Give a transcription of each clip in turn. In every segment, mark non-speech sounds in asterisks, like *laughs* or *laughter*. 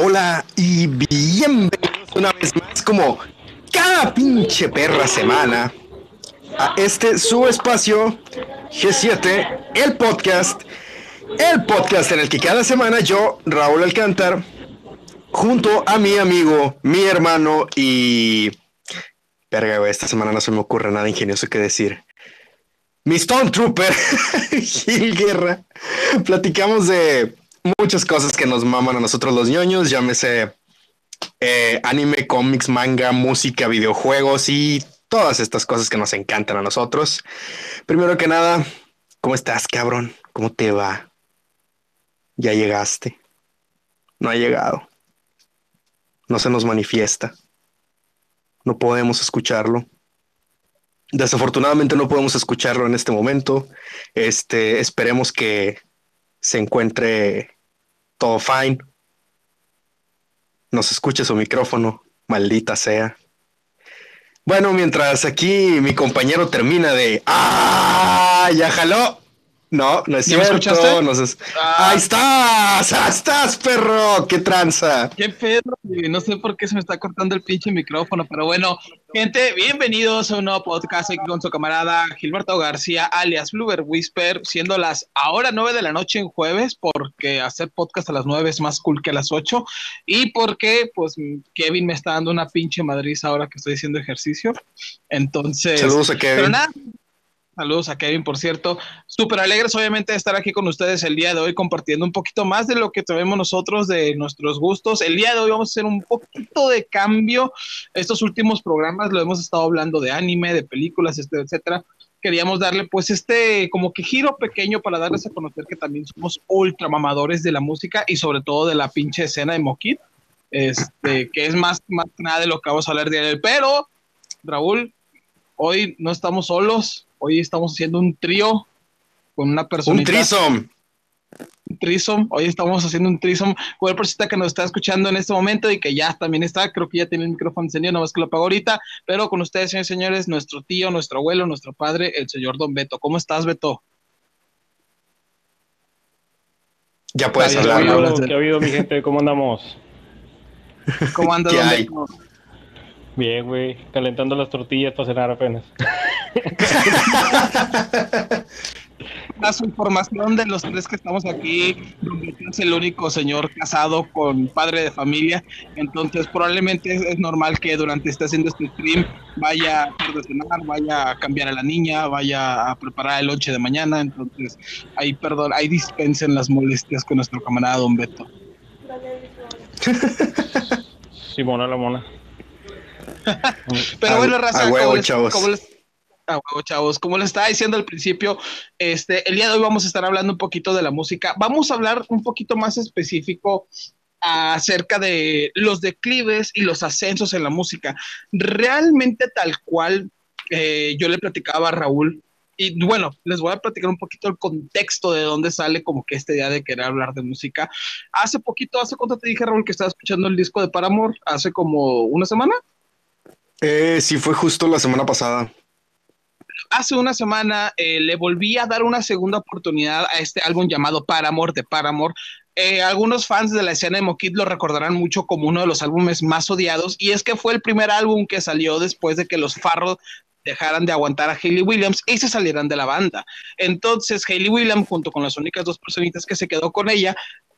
Hola y bienvenidos una vez más, como cada pinche perra semana, a este su espacio G7, el podcast, el podcast en el que cada semana yo, Raúl Alcántar, junto a mi amigo, mi hermano y... Verga, güey, esta semana no se me ocurre nada ingenioso que decir. Mi Stone Trooper, *laughs* Gil Guerra, platicamos de muchas cosas que nos maman a nosotros los ñoños, llámese eh, anime, cómics, manga, música, videojuegos y todas estas cosas que nos encantan a nosotros. Primero que nada, ¿cómo estás, cabrón? ¿Cómo te va? ¿Ya llegaste? No ha llegado. No se nos manifiesta. No podemos escucharlo. Desafortunadamente no podemos escucharlo en este momento. Este, esperemos que se encuentre todo fine. Nos escuche su micrófono, maldita sea. Bueno, mientras aquí mi compañero termina de ¡Ah! Ya jaló. No, no es ¿Ya me cierto. escuchaste? no es- Ah. Ahí estás, ahí estás, perro. Qué tranza. Qué pedo, güey. no sé por qué se me está cortando el pinche micrófono, pero bueno, gente, bienvenidos a un nuevo podcast aquí con su camarada Gilberto García, alias Blueber Whisper, siendo las ahora nueve de la noche en jueves, porque hacer podcast a las nueve es más cool que a las ocho, y porque, pues, Kevin me está dando una pinche madriza ahora que estoy haciendo ejercicio, entonces... Saludos a Pero Kevin. nada, saludos a Kevin, por cierto. Súper alegres, obviamente, de estar aquí con ustedes el día de hoy, compartiendo un poquito más de lo que tenemos nosotros, de nuestros gustos. El día de hoy vamos a hacer un poquito de cambio. Estos últimos programas lo hemos estado hablando de anime, de películas, este, etcétera. Queríamos darle, pues, este como que giro pequeño para darles a conocer que también somos ultra mamadores de la música y sobre todo de la pinche escena de Mokit, este, que es más, más nada de lo que vamos a hablar de hoy. Pero, Raúl, hoy no estamos solos, hoy estamos haciendo un trío con una persona. Un trisom. Un threesome. Hoy estamos haciendo un trisom con una persona que nos está escuchando en este momento y que ya también está, creo que ya tiene el micrófono encendido, nada más que lo apagó ahorita, pero con ustedes, señores y señores, nuestro tío, nuestro abuelo, nuestro padre, el señor Don Beto. ¿Cómo estás, Beto? Ya puedes hablar. ¿Qué ha habido, mi gente? ¿Cómo andamos? ¿Cómo anda, ¿Qué Don hay? Beto? Bien, güey. Calentando las tortillas para cenar apenas. *laughs* Da su información de los tres que estamos aquí. Es el único señor casado con padre de familia, entonces probablemente es, es normal que durante esté haciendo este stream vaya a cenar, vaya a cambiar a la niña, vaya a preparar el lonche de mañana, entonces ahí perdón, ahí dispensen las molestias con nuestro camarada Don Beto. Simona la mona. *laughs* Pero A- bueno, raza, a huevo, como les- chavos. como les- a huevo, chavos. Como les estaba diciendo al principio, este, el día de hoy vamos a estar hablando un poquito de la música. Vamos a hablar un poquito más específico acerca de los declives y los ascensos en la música. Realmente tal cual eh, yo le platicaba a Raúl. Y bueno, les voy a platicar un poquito el contexto de dónde sale como que esta idea de querer hablar de música. Hace poquito, hace cuánto te dije, Raúl, que estaba escuchando el disco de Paramore, hace como una semana. Eh, sí, fue justo la semana pasada. hace una semana eh, le volví a dar una segunda oportunidad a este álbum llamado Paramore de Paramore. Eh, algunos fans de la escena de Mokid lo recordarán mucho como uno de los álbumes más odiados y es que fue el primer álbum que salió después de que los Farros dejaran de aguantar a Hayley Williams y se salieran de la banda. Entonces Hayley Williams junto con las únicas dos personitas que se quedó con ella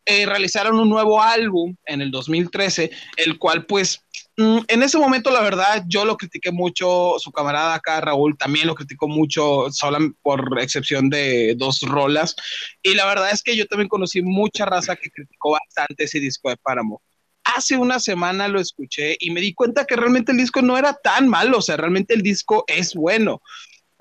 eh, realizaron un nuevo álbum en el 2013, el cual pues en ese momento, la verdad, yo lo critiqué mucho, su camarada acá, Raúl, también lo criticó mucho, solo por excepción de dos rolas. Y la verdad es que yo también conocí mucha raza que criticó bastante ese disco de Páramo. Hace una semana lo escuché y me di cuenta que realmente el disco no era tan malo, o sea, realmente el disco es bueno,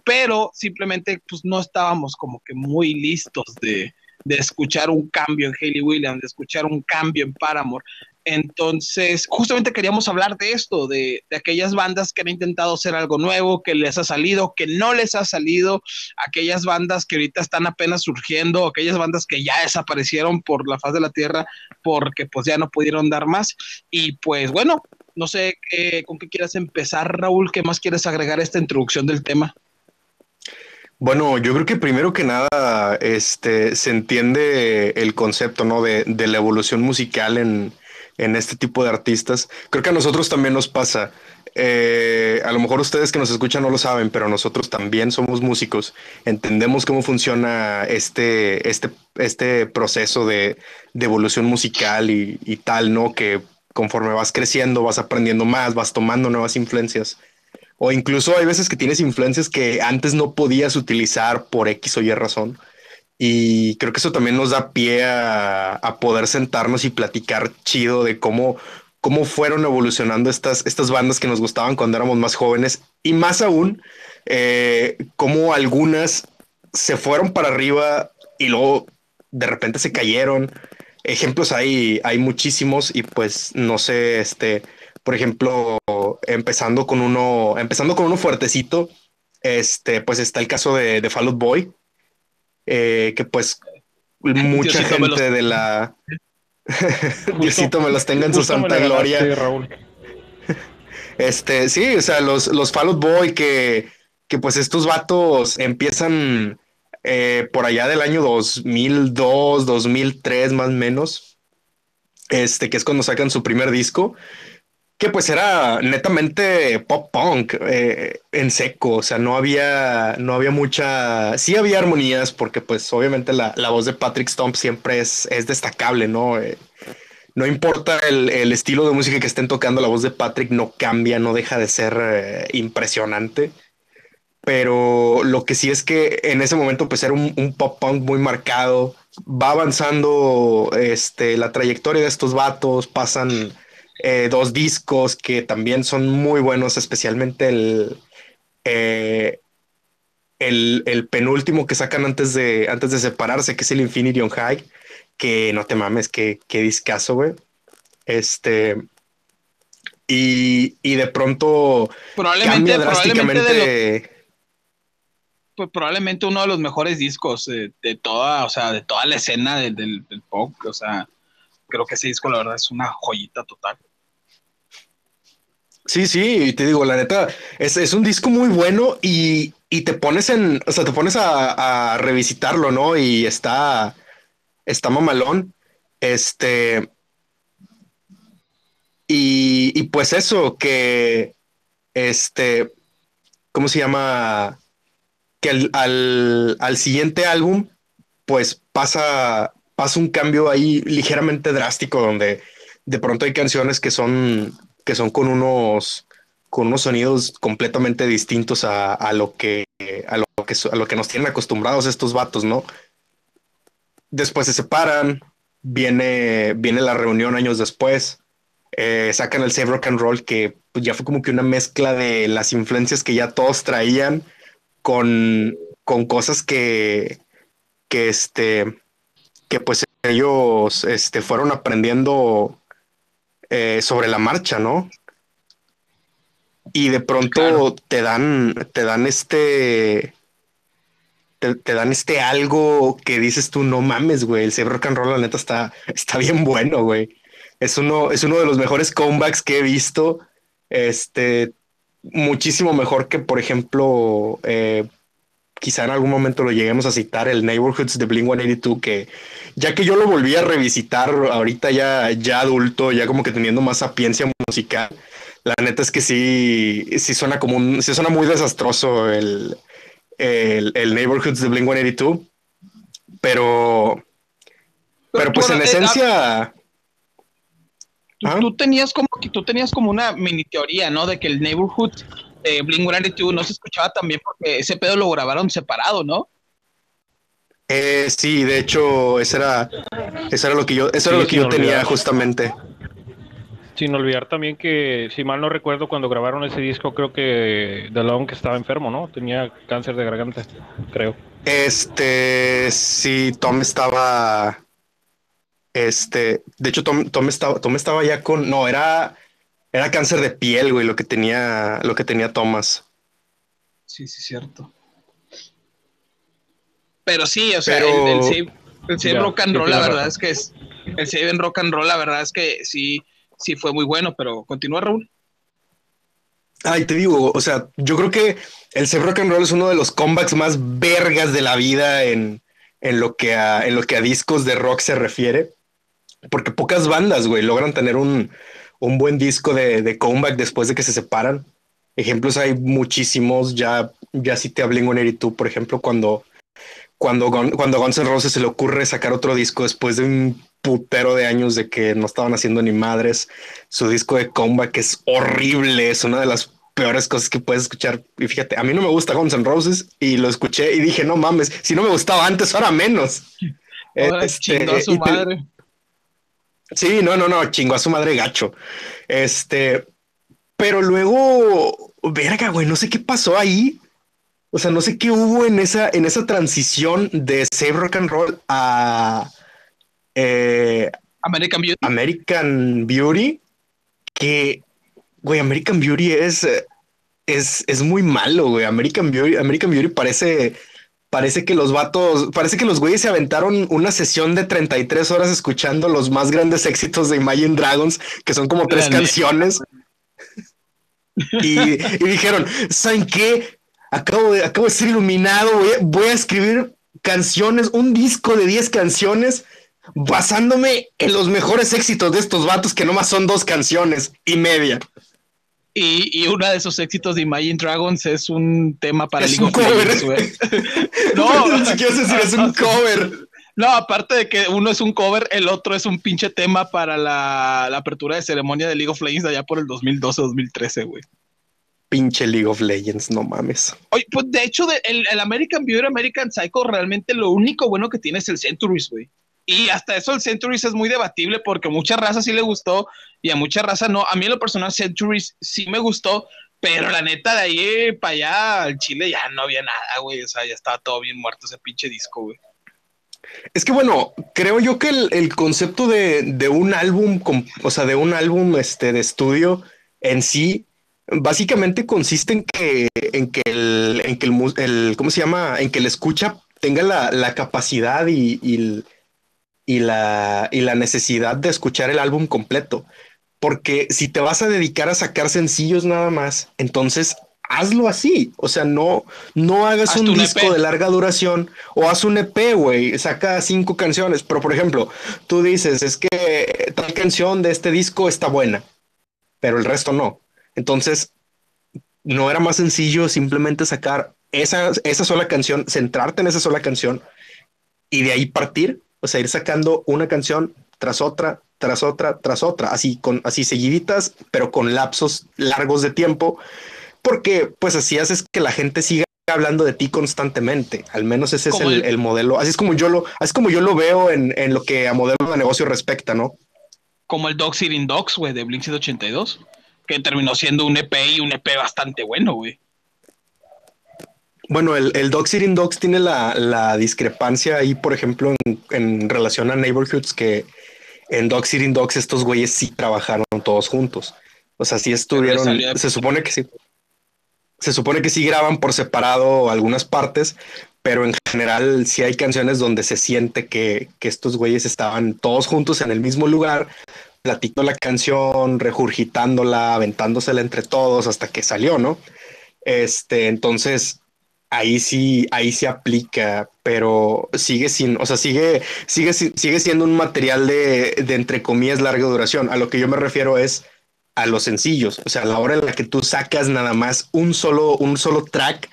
pero simplemente pues no estábamos como que muy listos de, de escuchar un cambio en Hayley Williams, de escuchar un cambio en Paramore. Entonces, justamente queríamos hablar de esto, de, de, aquellas bandas que han intentado hacer algo nuevo, que les ha salido, que no les ha salido, aquellas bandas que ahorita están apenas surgiendo, aquellas bandas que ya desaparecieron por la faz de la tierra porque pues ya no pudieron dar más. Y pues bueno, no sé qué, con qué quieras empezar, Raúl, ¿qué más quieres agregar a esta introducción del tema? Bueno, yo creo que primero que nada este, se entiende el concepto ¿no? de, de la evolución musical en, en este tipo de artistas. Creo que a nosotros también nos pasa. Eh, a lo mejor ustedes que nos escuchan no lo saben, pero nosotros también somos músicos. Entendemos cómo funciona este, este, este proceso de, evolución musical y, y, tal, ¿no? Que conforme vas creciendo, vas aprendiendo más, vas tomando nuevas influencias. O incluso hay veces que tienes influencias que antes no podías utilizar por X o Y razón. Y creo que eso también nos da pie a, poder sentarnos y platicar chido de cómo, cómo fueron evolucionando estas, estas bandas que nos gustaban cuando éramos más jóvenes. Y más aún, eh, cómo algunas se fueron para arriba y luego de repente se cayeron. Ejemplos hay, hay muchísimos y pues no sé, este, por ejemplo, empezando con uno, empezando con uno fuertecito, este, pues está el caso de, de Fall Out Boy, eh, que pues mucha gente de la... *laughs* *laughs* Diosito me los tenga en su santa gloria. *laughs* Este, sí, o sea, los, los Fall Out Boy que, que pues estos vatos empiezan eh, por allá del año 2002, 2003 más o menos, este, que es cuando sacan su primer disco que pues era netamente pop punk eh, en seco, o sea, no había, no había mucha, sí había armonías porque pues obviamente la, voz de Patrick Stump siempre es, es destacable, ¿no? Eh, no importa el, estilo de música que estén tocando, la voz de Patrick no cambia, no deja de ser eh, impresionante. Pero lo que sí es que en ese momento pues era un, un pop punk muy marcado, va avanzando este, la trayectoria de estos vatos, pasan eh, dos discos que también son muy buenos, especialmente el, eh, el, penúltimo que sacan antes de, antes de separarse, que es el Infinity on High, que no te mames, que, que discazo, güey. Este. Y, de pronto probablemente, drásticamente. pues probablemente uno de los mejores discos de, toda, o sea, de toda la escena del, del pop. O sea, creo que ese disco, la verdad, es una joyita total. Sí, sí, te digo, la neta, es, un disco muy bueno y, te pones en, o sea, te pones a, revisitarlo, ¿no? Y está, está mamalón. Este, y, pues eso, que, este, ¿cómo se llama? Que al, al, siguiente álbum, pues pasa, pasa un cambio ahí ligeramente drástico, donde de pronto hay canciones que son que son con unos, con unos sonidos completamente distintos a, lo que, a, lo que, a lo que nos tienen acostumbrados estos vatos, ¿no? Después se separan, viene, viene la reunión años después, eh, sacan el Save Rock and Roll, que pues, ya fue como que una mezcla de las influencias que ya todos traían con, con cosas que, que, este, que pues ellos este, fueron aprendiendo eh, sobre la marcha, ¿no? Y de pronto te dan, te dan este, te, dan este algo que dices tú, no mames, güey, el Cyber Rock and Roll, la neta, está, está bien bueno, güey. Es uno, es uno de los mejores comebacks que he visto. Este, muchísimo mejor que, por ejemplo, eh, quizá en algún momento lo lleguemos a citar, el Neighborhoods de Blink 182, que ya que yo lo volví a revisitar ahorita ya, ya adulto, ya como que teniendo más sapiencia musical, la neta es que sí, sí suena como un, sí suena muy desastroso el, el, Neighborhoods de Blink 182, pero, pero, pues en eh, esencia... ¿Ah? Tú, tenías como que tú tenías como una mini teoría, ¿no? De que el Neighborhood de Blink 182 no se escuchaba también porque ese pedo lo grabaron separado, ¿no? Eh, sí, de hecho, eso era, eso era lo que yo, eso era lo que yo tenía justamente. Sin olvidar también que, si mal no recuerdo, cuando grabaron ese disco, creo que The Long estaba enfermo, ¿no? Tenía cáncer de garganta, creo. Este, sí, Tom estaba, este, de hecho, Tom, Tom estaba, Tom estaba ya con, no, era, era cáncer de piel, güey, lo que tenía, lo que tenía Thomas. Sí, sí, cierto. Pero sí, o sea, el, el, rock and roll, la verdad es que es. El save en rock and roll, la verdad es que sí, sí fue muy bueno, pero continúa, Raúl. Ay, te digo, o sea, yo creo que el save rock and roll es uno de los comebacks más vergas de la vida en, en, lo, que a, en lo que a discos de rock se refiere. porque pocas bandas, güey, logran tener un, un buen disco de, de, comeback después de que se separan. Ejemplos hay muchísimos, ya, ya si te hablé en tú, por ejemplo, cuando, cuando, cuando Guns N' Roses se le ocurre sacar otro disco después de un putero de años de que no estaban haciendo ni madres, su disco de comeback es horrible, es una de las peores cosas que puedes escuchar. Y fíjate, a mí no me gusta Guns N' Roses y lo escuché y dije, no mames, si no me gustaba antes, ahora menos. Ahora este, a su madre. Sí, no, no, no, chingó a su madre gacho. Este, pero luego, verga, güey, no sé qué pasó ahí. O sea, no sé qué hubo en esa, en esa transición de Save Rock and Roll a eh, American Beauty. American Beauty, que, güey, American Beauty es, es, es muy malo, güey. American Beauty, American Beauty parece Parece que los vatos, parece que los güeyes se aventaron una sesión de 33 horas escuchando los más grandes éxitos de Imagine Dragons, que son como tres canciones. Y, dijeron, ¿saben qué? Acabo de, acabo de ser iluminado, voy a, escribir canciones, un disco de 10 canciones basándome en los mejores éxitos de estos vatos que nomás son dos canciones y media. Y, y, uno de esos éxitos de Imagine Dragons es un tema para es un cover. *laughs* no, no sé si es un *laughs* cover. No, aparte de que uno es un cover, el otro es un pinche tema para la, la apertura de ceremonia de League of Legends allá por el 2012-2013, güey. Pinche League of Legends, no mames. Oye, pues de hecho, de, el, el, American Beauty, American Psycho, realmente lo único bueno que tiene es el Centuries, güey. Y hasta eso el Centuries es muy debatible porque mucha raza sí le gustó y a mucha raza no. A mí en lo personal Centuries sí me gustó, pero la neta de ahí para allá al Chile ya no había nada, güey. O sea, ya estaba todo bien muerto ese pinche disco, güey. Es que bueno, creo yo que el, concepto de, un álbum, o sea, de un álbum este, de estudio en sí, básicamente consiste en que, en que el, en que el, ¿cómo se llama? En que el escucha tenga la, capacidad y, y y la, y la necesidad de escuchar el álbum completo. Porque si te vas a dedicar a sacar sencillos nada más, entonces hazlo así. O sea, no, no hagas un disco e de larga duración o haz un EP, güey. Saca cinco canciones. Pero, por ejemplo, tú dices, es que tal canción de este disco está buena, pero el resto no. Entonces, no era más sencillo simplemente sacar esa, esa sola canción, centrarte en esa sola canción y de ahí partir o sea, ir sacando una canción tras otra, tras otra, tras otra, así con así seguiditas, pero con lapsos largos de tiempo, porque pues así haces que la gente siga hablando de ti constantemente. Al menos ese es el, modelo. Así es como yo lo, así es como yo lo veo en, en, lo que a modelo de negocio respecta, ¿no? Como el Dog Sitting Dogs, güey, de Blink 182, que terminó siendo un EP y un EP bastante bueno, güey. Bueno, el, el Dogs Eating Dogs tiene la, discrepancia ahí, por ejemplo, en, relación a Neighborhoods, que en Dogs Eating Dogs estos güeyes sí trabajaron todos juntos. O sea, sí estuvieron, se supone que sí. Se supone que sí graban por separado algunas partes, pero en general sí hay canciones donde se siente que, que estos güeyes estaban todos juntos en el mismo lugar, platicando la canción, regurgitándola, aventándosela entre todos hasta que salió, ¿no? Este, entonces, ahí sí, ahí se aplica, pero sigue sin, o sea, sigue, sigue, sigue siendo un material de, de, entre comillas larga duración. A lo que yo me refiero es a los sencillos, o sea, a la hora en la que tú sacas nada más un solo, un solo track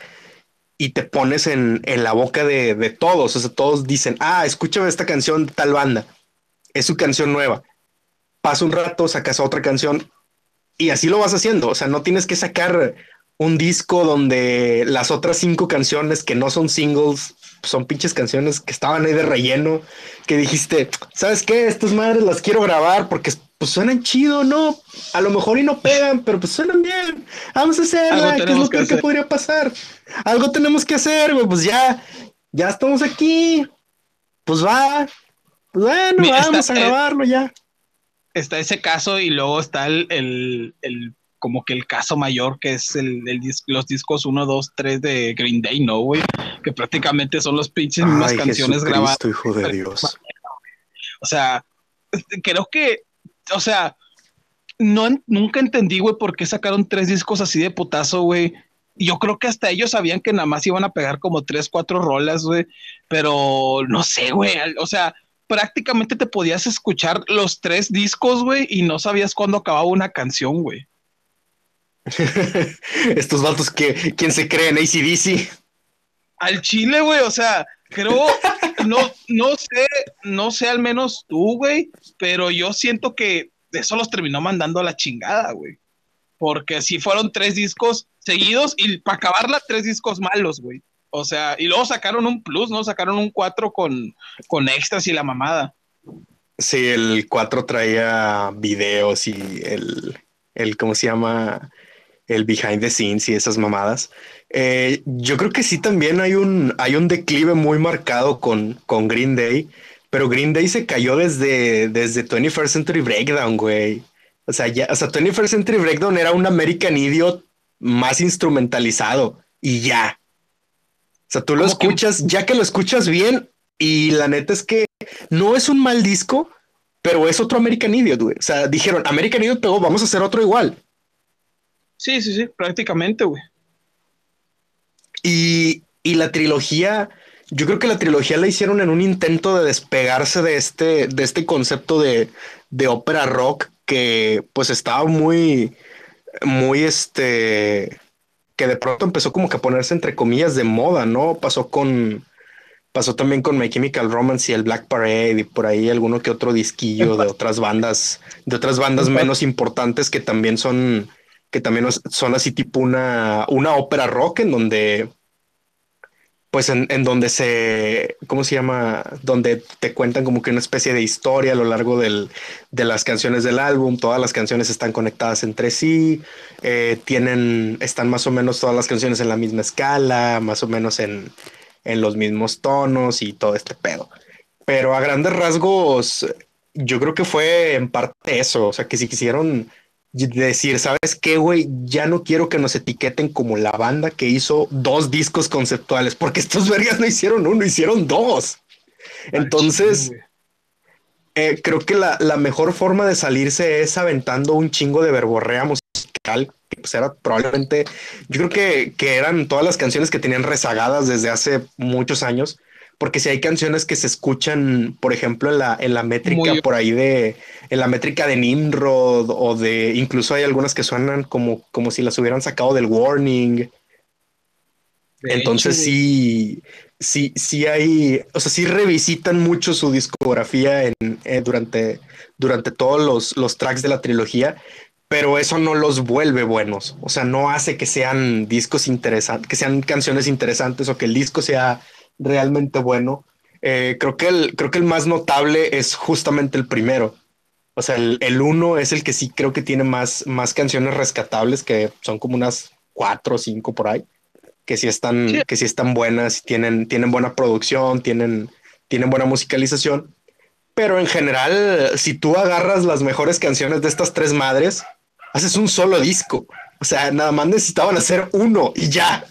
y te pones en, en la boca de, de, todos, o sea, todos dicen, ah, escúchame esta canción de tal banda, es su canción nueva. Pasa un rato, sacas otra canción y así lo vas haciendo, o sea, no tienes que sacar un disco donde las otras cinco canciones que no son singles son pinches canciones que estaban ahí de relleno, que dijiste, ¿sabes qué? Estas madres las quiero grabar porque pues suenan chido, ¿no? A lo mejor y no pegan, pero pues suenan bien. Vamos a hacerla, ¿qué es lo que, que, podría pasar? Algo tenemos que hacer, güey, pues ya, ya estamos aquí, pues va, pues bueno, vamos a grabarlo ya. Está ese caso y luego está el, el, el como que el caso mayor que es el, los discos 1, 2, 3 de Green Day, ¿no, güey? Que prácticamente son los pinches mismas canciones grabadas. hijo de Dios. O sea, creo que, o sea, no, nunca entendí, güey, por qué sacaron tres discos así de putazo, güey. Yo creo que hasta ellos sabían que nada más iban a pegar como tres, cuatro rolas, güey. Pero no sé, güey. O sea, prácticamente te podías escuchar los tres discos, güey, y no sabías cuándo acababa una canción, güey. *laughs* Estos vatos que, ¿quién se cree en ACDC? Al chile, güey, o sea, creo, no, no sé, no sé al menos tú, güey, pero yo siento que eso los terminó mandando a la chingada, güey. Porque si fueron tres discos seguidos y para acabarla, tres discos malos, güey. O sea, y luego sacaron un plus, ¿no? Sacaron un 4 con, con extras y la mamada. Sí, el 4 traía videos y el, el, ¿cómo se llama? El behind the scenes y esas mamadas. Eh, yo creo que sí también hay un, hay un declive muy marcado con, con Green Day, pero Green Day se cayó desde, desde 21st Century Breakdown, güey. O sea, ya, o sea, 21st Century Breakdown era un American Idiot más instrumentalizado y ya. O sea, tú lo escuchas, ya que lo escuchas bien, y la neta es que no es un mal disco, pero es otro American Idiot, güey. O sea, dijeron, American Idiot pegó, vamos a hacer otro igual. Sí, sí, sí, prácticamente, güey. Y, y la trilogía, yo creo que la trilogía la hicieron en un intento de despegarse de este, de este concepto de, de ópera rock que pues estaba muy, muy este, que de pronto empezó como que a ponerse entre comillas de moda, ¿no? Pasó con, pasó también con My Chemical Romance y el Black Parade y por ahí alguno que otro disquillo de otras bandas, de otras bandas menos importantes que también son, que también son así tipo una, una ópera rock en donde pues en, donde se, ¿cómo se llama? Donde te cuentan como que una especie de historia a lo largo del, de las canciones del álbum, todas las canciones están conectadas entre sí, eh, tienen, están más o menos todas las canciones en la misma escala, más o menos en, en los mismos tonos y todo este pedo. Pero a grandes rasgos, yo creo que fue en parte eso, o sea, que si quisieron decir, ¿sabes qué, güey? Ya no quiero que nos etiqueten como la banda que hizo dos discos conceptuales, porque estos *laughs* vergas no hicieron uno, hicieron dos. Entonces, eh, creo que la, mejor forma de salirse es aventando un chingo de verborrea musical, que pues era probablemente, yo creo que, que eran todas las canciones que tenían rezagadas desde hace muchos años porque si hay canciones que se escuchan, por ejemplo, en la, en la métrica por ahí de, en la métrica de Nimrod o de, incluso hay algunas que suenan como, como si las hubieran sacado del warning. Entonces sí, sí, sí hay, o sea, sí revisitan mucho su discografía en, eh, durante, durante todos los, los tracks de la trilogía, pero eso no los vuelve buenos. O sea, no hace que sean discos interesantes, que sean canciones interesantes o que el disco sea realmente bueno. Eh, creo, que el, creo que el más notable es justamente el primero. O sea, el, el, uno es el que sí creo que tiene más, más canciones rescatables, que son como unas cuatro o cinco por ahí, que sí están, que sí están buenas, tienen, tienen buena producción, tienen, tienen buena musicalización. Pero en general, si tú agarras las mejores canciones de estas tres madres, haces un solo disco. O sea, nada más necesitaban hacer uno y ya.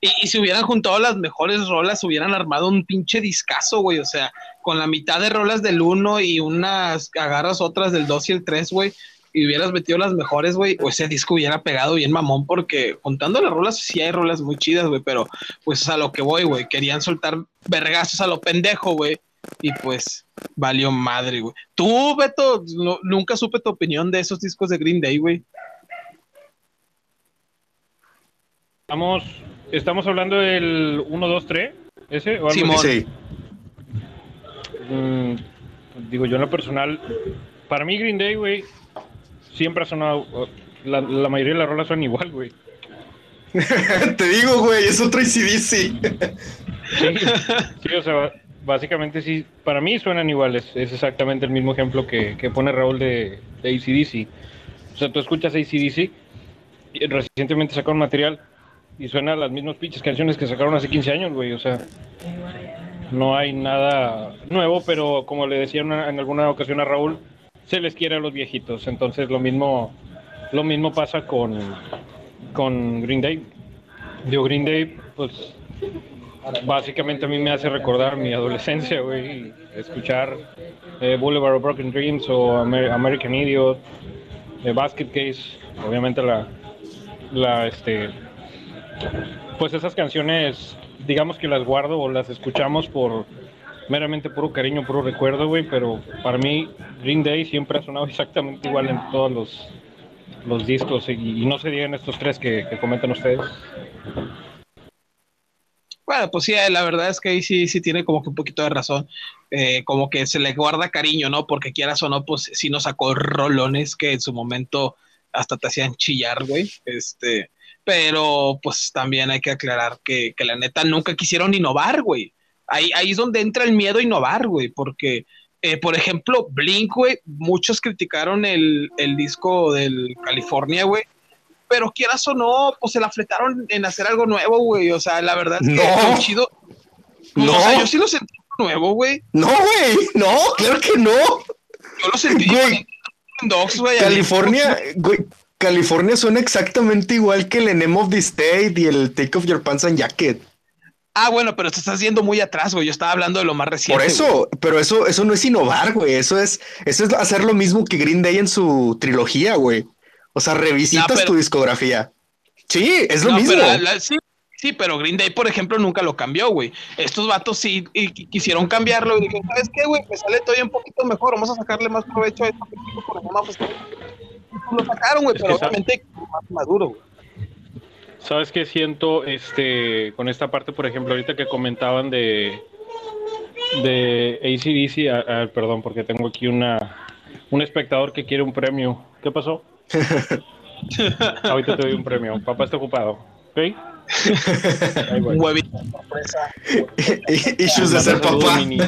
Y, si hubieran juntado las mejores rolas, hubieran armado un pinche discazo, güey. O sea, con la mitad de rolas del 1 y unas agarras otras del 2 y el 3, güey. Y hubieras metido las mejores, güey. O ese disco hubiera pegado bien mamón, porque juntando las rolas, sí hay rolas muy chidas, güey. Pero pues a lo que voy, güey. Querían soltar vergazos a lo pendejo, güey. Y pues valió madre, güey. Tú, Beto, nunca supe tu opinión de esos discos de Green Day, güey. Vamos Estamos hablando del 1, 2, 3, ese o algo Sí. Mm, digo, yo en lo personal, para mí Green Day, güey, siempre ha sonado, la, la mayoría de las rolas son igual, güey. *laughs* Te digo, güey, es otro ACDC. sí, sí, o sea, básicamente sí, para mí suenan iguales. Es exactamente el mismo ejemplo que, que pone Raúl de, de ACDC. O sea, tú escuchas ACDC, recientemente sacaron material y suena las mismas pinches canciones que sacaron hace 15 años, güey. O sea, no hay nada nuevo, pero como le decía en alguna ocasión a Raúl, se les quiere a los viejitos. Entonces lo mismo, lo mismo pasa con, con Green Day. Digo, Green Day, pues básicamente a mí me hace recordar mi adolescencia, güey. Escuchar eh, Boulevard of Broken Dreams o American Idiot, eh, Basket Case, obviamente la, la este pues esas canciones, digamos que las guardo o las escuchamos por, meramente puro cariño, puro recuerdo, güey, pero para mí Green Day siempre ha sonado *laughs* exactamente igual en todos los, los discos y, no se digan estos tres que, comentan ustedes. Bueno, pues sí, la verdad es que ahí sí, sí tiene como que un poquito de razón. Eh, como que se le guarda cariño, ¿no? Porque quieras o no, pues sí nos sacó rolones que en su momento hasta te hacían chillar, güey. Este, pero pues también hay que aclarar que, que la neta nunca quisieron innovar, güey. Ahí, ahí es donde entra el miedo a innovar, güey, porque, eh, por ejemplo, Blink, güey, muchos criticaron el, disco del California, güey, pero quieras o no, pues se la fletaron en hacer algo nuevo, güey, o sea, la verdad es que es chido. No. O sea, yo sí lo sentí nuevo, güey. No, güey, no, claro que no. Yo lo sentí güey. Dogs, güey. California, güey, California suena exactamente igual que el Name of the State y el Take Off Your Pants and Jacket. Ah, bueno, pero te estás yendo muy atrás, güey. Yo estaba hablando de lo más reciente. Por eso, pero eso, eso no es innovar, güey. Eso es, eso es hacer lo mismo que Green Day en su trilogía, güey. O sea, revisitas tu discografía. Sí, es lo mismo. sí, pero Green Day, por ejemplo, nunca lo cambió, güey. Estos vatos sí quisieron cambiarlo y dijeron, ¿sabes qué, güey? Me sale todavía un poquito mejor. Vamos a sacarle más provecho a esto. Pues, lo sacaron, güey, pero obviamente más maduro, güey. ¿Sabes qué siento este, con esta parte, por ejemplo, ahorita que comentaban de, de ACDC? Ah, ah, perdón, porque tengo aquí una, un espectador que quiere un premio. ¿Qué pasó? *laughs* ahorita te doy un premio. Papá está ocupado. ¿Ok? Un huevito sorpresa. *laughs* Issues de ser papá. Mini,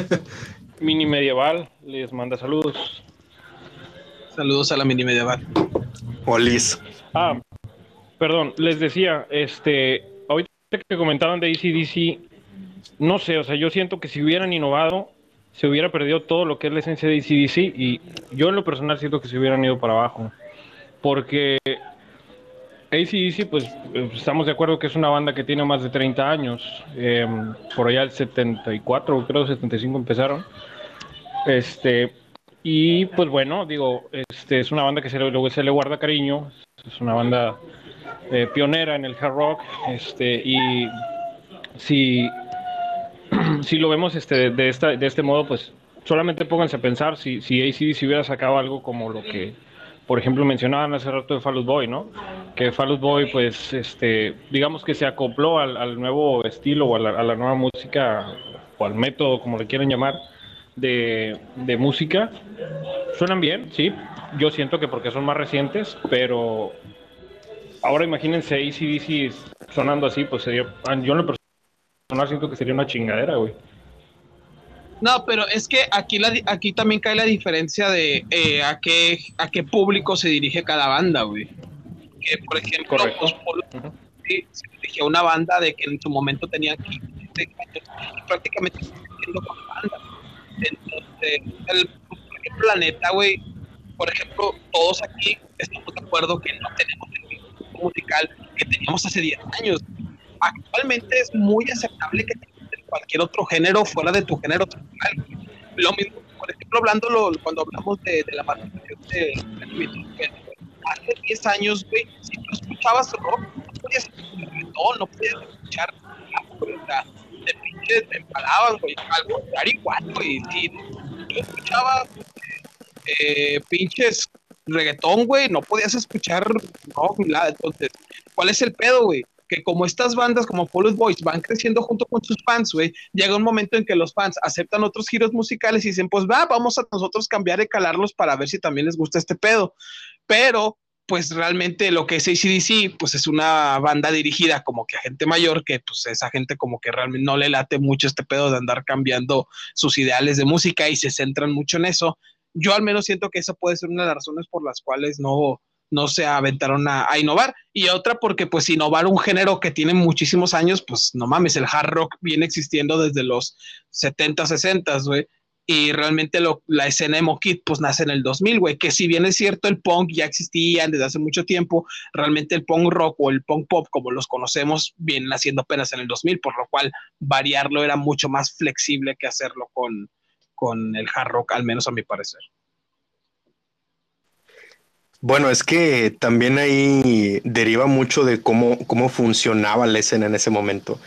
mini medieval les manda saludos. Saludos a la mini medieval. Olis. Ah, perdón, les decía, este, ahorita que comentaban de ACDC, no sé, o sea, yo siento que si hubieran innovado, se hubiera perdido todo lo que es la esencia de ACDC y yo en lo personal siento que se hubieran ido para abajo. Porque ACDC, pues estamos de acuerdo que es una banda que tiene más de 30 años. Em, por allá el 74, creo 75 empezaron. Este, y pues bueno, digo, este es una banda que se le, se le guarda cariño. Es una banda eh, pionera en el hard rock, este, y si, *clears throat* si lo vemos este, de, esta, de este modo, pues solamente pónganse a pensar si, si ACDC hubiera sacado algo como lo que, por ejemplo, mencionaban hace rato de Fall Boy, ¿no? Que Fall Boy, pues, este, digamos que se acopló al, nuevo estilo o a la, nueva música o al método, como le quieran llamar, de, de música. Suenan bien, sí. Yo siento que porque son más recientes, pero ahora imagínense ACDC sonando así, pues sería. Ah, yo en lo personal siento que sería una chingadera, güey. No, pero es que aquí, la, aquí también cae la diferencia de eh, a, qué, a qué público se dirige cada banda, güey. Que, por ejemplo, los se dirige a una banda de que en su momento tenían 15 años prácticamente con banda. Entonces, el, planeta, güey, por ejemplo, todos aquí estamos de acuerdo que no tenemos musical que teníamos hace 10 años. Actualmente es muy aceptable que cualquier otro género fuera de tu género musical. Lo mismo, por ejemplo, hablando cuando hablamos de, la participación de, hace 10 años, güey, si tú escuchabas rock, no podías escuchar reggaetón, no podías escuchar la de pinches te empalaban, güey, algo igual, güey, si tú escuchabas eh, pinches reggaetón, güey, no podías escuchar nada. Entonces, ¿cuál es el pedo, güey? Que como estas bandas como Fall Boys van creciendo junto con sus fans, güey, llega un momento en que los fans aceptan otros giros musicales y dicen, pues va, vamos a nosotros cambiar y calarlos para ver si también les gusta este pedo. Pero, pues realmente lo que es ACDC, pues es una banda dirigida como que a gente mayor, que pues esa gente como que realmente no le late mucho este pedo de andar cambiando sus ideales de música y se centran mucho en eso yo al menos siento que esa puede ser una de las razones por las cuales no, no se aventaron a, innovar. Y otra porque pues innovar un género que tiene muchísimos años, pues no mames, el hard rock viene existiendo desde los 70, 60, güey. Y realmente lo, la escena emo kid pues nace en el 2000, güey, que si bien es cierto el punk ya existía desde hace mucho tiempo, realmente el punk rock o el punk pop como los conocemos vienen naciendo apenas en el 2000, por lo cual variarlo era mucho más flexible que hacerlo con, con el hard rock, al menos a mi parecer. Bueno, es que también ahí deriva mucho de cómo, cómo funcionaba la escena en ese momento.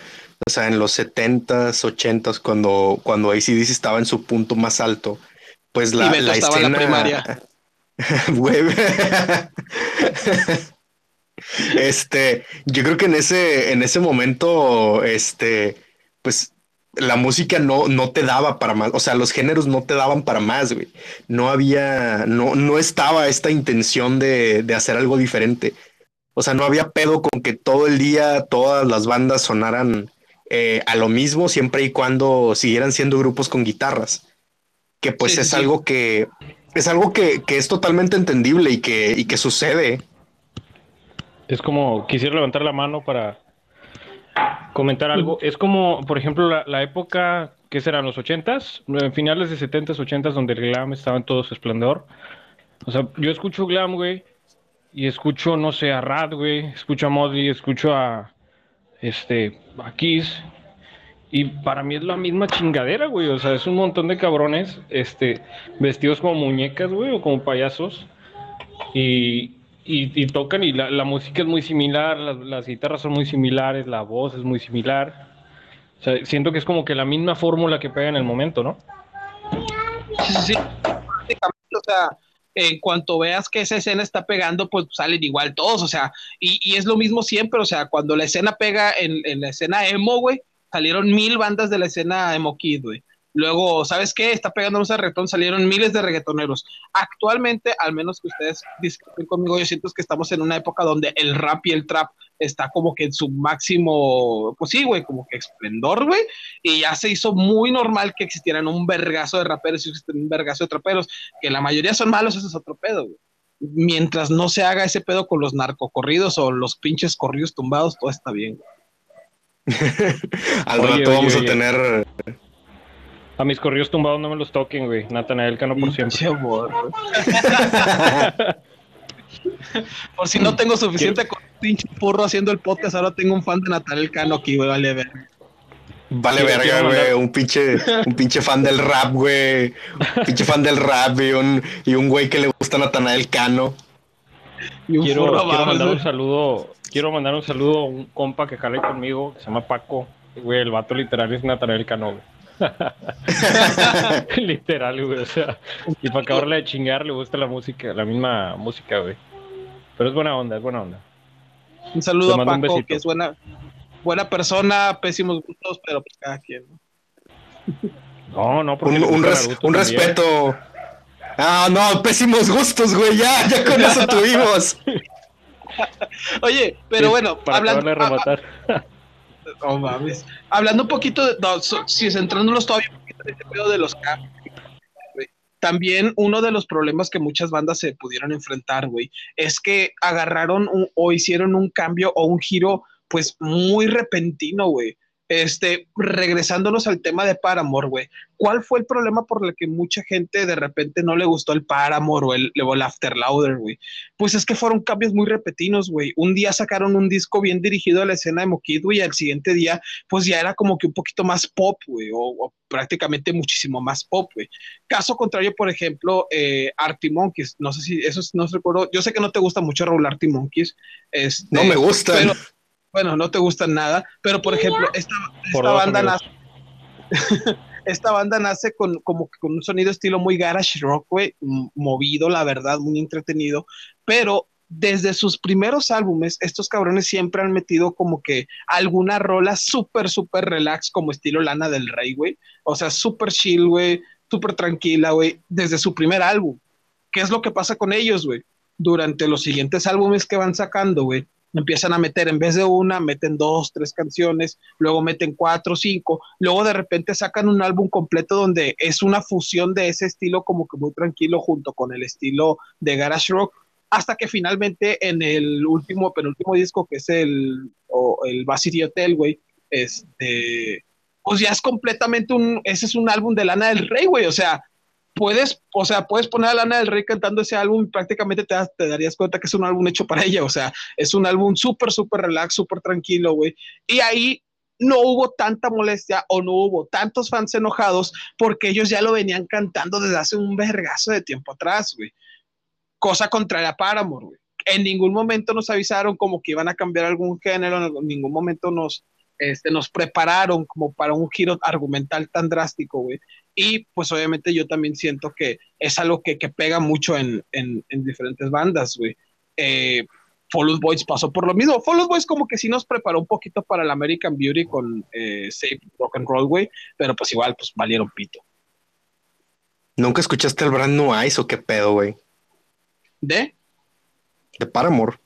O sea, en los 70s, 80s, cuando, cuando ACDC estaba en su punto más alto, pues la, la escena... la primaria. *laughs* *laughs* este, yo creo que en ese, en ese momento, este, pues la música no, no te daba para más, o sea, los géneros no te daban para más, güey. No había, no, no estaba esta intención de, de hacer algo diferente. O sea, no había pedo con que todo el día todas las bandas sonaran eh, a lo mismo, siempre y cuando siguieran siendo grupos con guitarras. Que pues es algo que es algo que, que, es totalmente entendible y que, y que sucede. Es como quisiera levantar la mano para comentar algo. Es como, por ejemplo, la, época que serán los ochentas, eh, finales de setentas, ochentas, donde el glam estaba en todo su esplendor. O sea, yo escucho glam, güey, y escucho, no sé, a Rad, güey, escucho a Modi, escucho a, este, a Kiss, y para mí es la misma chingadera, güey, o sea, es un montón de cabrones, este, vestidos como muñecas, güey, o como payasos, y, y, tocan y la, música es muy similar, las, guitarras son muy similares, la voz es muy similar. O sea, siento que es como que la misma fórmula que pega en el momento, ¿no? Sí, sí, sí. O sea, en cuanto veas que esa escena está pegando, pues salen igual todos, o sea, y, es lo mismo siempre, o sea, cuando la escena pega en, la escena emo, güey, salieron mil bandas de la escena emo kid, güey. Luego, ¿sabes qué? Está pegando un reggaetón, salieron miles de reggaetoneros. Actualmente, al menos que ustedes discuten conmigo, yo siento que estamos en una época donde el rap y el trap está como que en su máximo, pues sí, güey, como que esplendor, güey, y ya se hizo muy normal que existieran un vergazo de raperos y un vergazo de traperos, que la mayoría son malos, ese es otro pedo, güey. Mientras no se haga ese pedo con los narcocorridos o los pinches corridos tumbados, todo está bien. *laughs* Al rato vamos a tener a mis corridos tumbados no me los toquen, güey. Natanael Cano por siempre. *laughs* *laughs* *laughs* por si no tengo suficiente con pinche porro haciendo el podcast, ahora tengo un fan de Natanael Cano aquí, güey. Vale ver. Vale verga, güey. Un pinche, un pinche fan del rap, güey. Un pinche fan del rap y un, y un güey que le gusta Natanael Cano. quiero, quiero mandar un saludo. Quiero mandar un saludo a un compa que jale conmigo, que se llama Paco. Güey, el vato literal es Natanael Cano, güey. *laughs* Literal, güey. O sea, y para acabarle de chingar, le gusta la música, la misma música, güey. Pero es buena onda, es buena onda. Un saludo a Paco, que es buena, buena persona, pésimos gustos, pero pues cada quien, ¿no? No, un, un, respeto. Ah, no, pésimos gustos, güey, ya, ya con eso tuvimos. *laughs* Oye, pero bueno, para hablando. *laughs* De rematar. Hablando un poquito de, no, si centrándonos todavía un poquito en este pedo de los cambios, también uno de los problemas que muchas bandas se pudieron enfrentar, güey, es que agarraron o hicieron un cambio o un giro, pues muy repentino, güey. Este, regresándonos al tema de Paramore, güey. ¿Cuál fue el problema por el que mucha gente de repente no le gustó el Paramore o el, el After Louder, güey? Pues es que fueron cambios muy repetidos, güey. Un día sacaron un disco bien dirigido a la escena de Mokid, güey, y al siguiente día, pues ya era como que un poquito más pop, güey, o, prácticamente muchísimo más pop, güey. Caso contrario, por ejemplo, eh, Artie Monkeys, no sé si eso no se recuerdo, yo sé que no te gusta mucho Raúl Artie Monkeys. Este, no me gusta. Pero, bueno, no te gustan nada, pero por ejemplo, esta, banda nace, *laughs* esta banda nace con, como con un sonido estilo muy garage rock, güey, movido, la verdad, muy entretenido, pero desde sus primeros álbumes, estos cabrones siempre han metido como que alguna rola súper, súper relax, como estilo Lana del Rey, güey. O sea, súper chill, güey, súper tranquila, güey, desde su primer álbum. ¿Qué es lo que pasa con ellos, güey? Durante los siguientes álbumes que van sacando, güey, empiezan a meter, en vez de una, meten dos, tres canciones, luego meten cuatro, cinco, luego de repente sacan un álbum completo donde es una fusión de ese estilo como que muy tranquilo junto con el estilo de garage rock, hasta que finalmente en el último, penúltimo disco, que es el, o el Hotel, güey, este, pues ya es completamente un, ese es un álbum de Lana del Rey, güey, o sea, puedes, o sea, puedes poner a Lana del Rey cantando ese álbum y prácticamente te, te, darías cuenta que es un álbum hecho para ella, o sea, es un álbum súper, súper relax, súper tranquilo, güey. Y ahí no hubo tanta molestia o no hubo tantos fans enojados porque ellos ya lo venían cantando desde hace un vergazo de tiempo atrás, güey. Cosa contraria a Paramore, güey. En ningún momento nos avisaron como que iban a cambiar algún género, en ningún momento nos, este, nos prepararon como para un giro argumental tan drástico, güey. Y pues obviamente yo también siento que es algo que, que pega mucho en, en, en diferentes bandas, güey. Eh, Fall Out Boys pasó por lo mismo. Fall Out Boys como que sí nos preparó un poquito para el American Beauty con eh, Save Rock and Roll, güey, pero pues igual, pues valieron pito. ¿Nunca escuchaste el Brand New Eyes o qué pedo, güey? ¿De? De Paramore.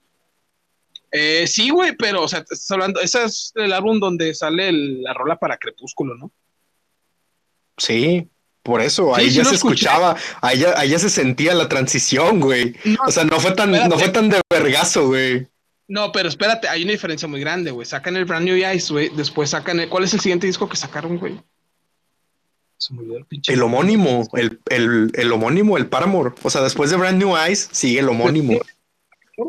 Eh, sí, güey, pero, o sea, estás hablando, ese es el álbum donde sale el- la rola para Crepúsculo, ¿no? Sí, por eso, ahí sí ya se escuchaba, ahí ya, ahí ya se sentía la transición, güey. No, O sea, no fue tan, espérate. no fue tan de vergazo, güey. No, pero espérate, hay una diferencia muy grande, güey. Sacan el Brand New Eyes, güey. Después sacan el. ¿Cuál es el siguiente disco que sacaron, güey? Se me el pinche. El homónimo, el, el, el homónimo, el Paramore. O sea, después de Brand New Eyes, sigue el homónimo.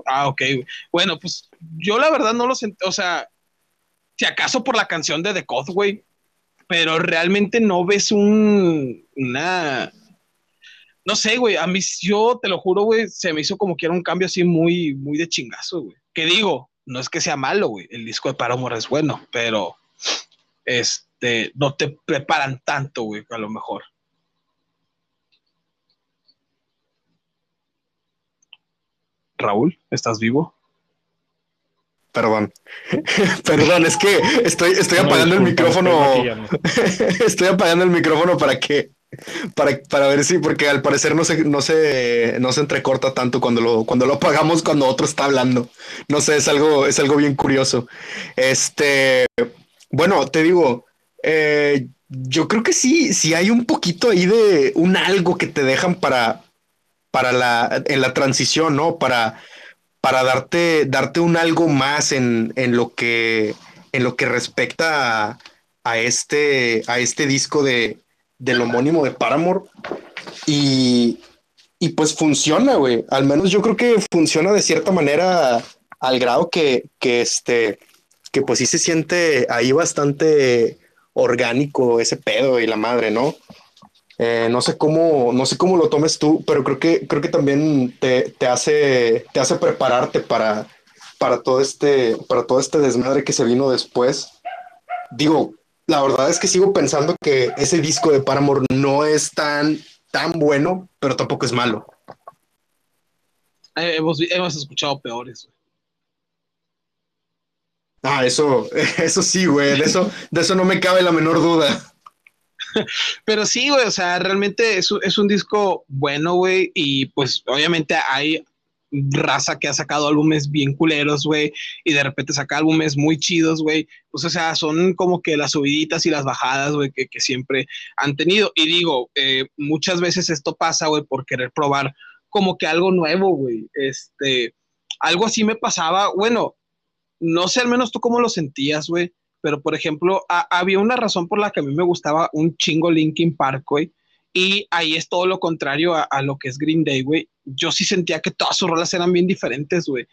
Ah, ok. güey. Bueno, pues yo la verdad no lo sentí. O sea, si acaso por la canción de The Code, güey. Pero realmente no ves un. Una. No sé, güey. A mí, yo te lo juro, güey. Se me hizo como que era un cambio así muy, muy de chingazo, güey. Que digo, no es que sea malo, güey. El disco de Paramore es bueno, pero. Este. No te preparan tanto, güey, a lo mejor. Raúl, ¿estás vivo? Perdón. *laughs* Perdón, es que estoy, estoy No, apagando el disculpa, micrófono. *laughs* Estoy apagando el micrófono para que, para, para ver si, porque al parecer no se, no se, no se entrecorta tanto cuando lo, cuando lo apagamos cuando otro está hablando. No sé, es algo, es algo bien curioso. Este, bueno, te digo, eh, yo creo que sí, sí hay un poquito ahí de un algo que te dejan para, para la, en la transición, ¿no? Para, para darte, darte un algo más en, en lo que, en lo que respecta a, este, a este disco de, del homónimo de Paramore. Y, y pues funciona, güey. Al menos yo creo que funciona de cierta manera al grado que, que este, que pues sí se siente ahí bastante orgánico ese pedo y la madre, ¿no? Eh, no sé cómo, no sé cómo lo tomes tú, pero creo que, creo que también te, te hace, te hace prepararte para, para todo este, para todo este desmadre que se vino después. Digo, la verdad es que sigo pensando que ese disco de Paramore no es tan, tan bueno, pero tampoco es malo. Eh, hemos, hemos escuchado peores, güey. Ah, eso, *laughs* eso sí, güey, de eso, de eso no me cabe la menor duda. *laughs* Pero sí, güey, o sea, realmente es, es un disco bueno, güey, y pues obviamente hay raza que ha sacado álbumes bien culeros, güey, y de repente saca álbumes muy chidos, güey. Pues, o sea, son como que las subiditas y las bajadas, güey, que, que siempre han tenido. Y digo, eh, muchas veces esto pasa, güey, por querer probar como que algo nuevo, güey. Este, algo así me pasaba, bueno, no sé al menos tú cómo lo sentías, güey, pero por ejemplo, a- había una razón por la que a mí me gustaba un chingo Linkin Park, güey, y ahí es todo lo contrario a, a lo que es Green Day, güey. Yo sí sentía que todas sus rolas eran bien diferentes, güey,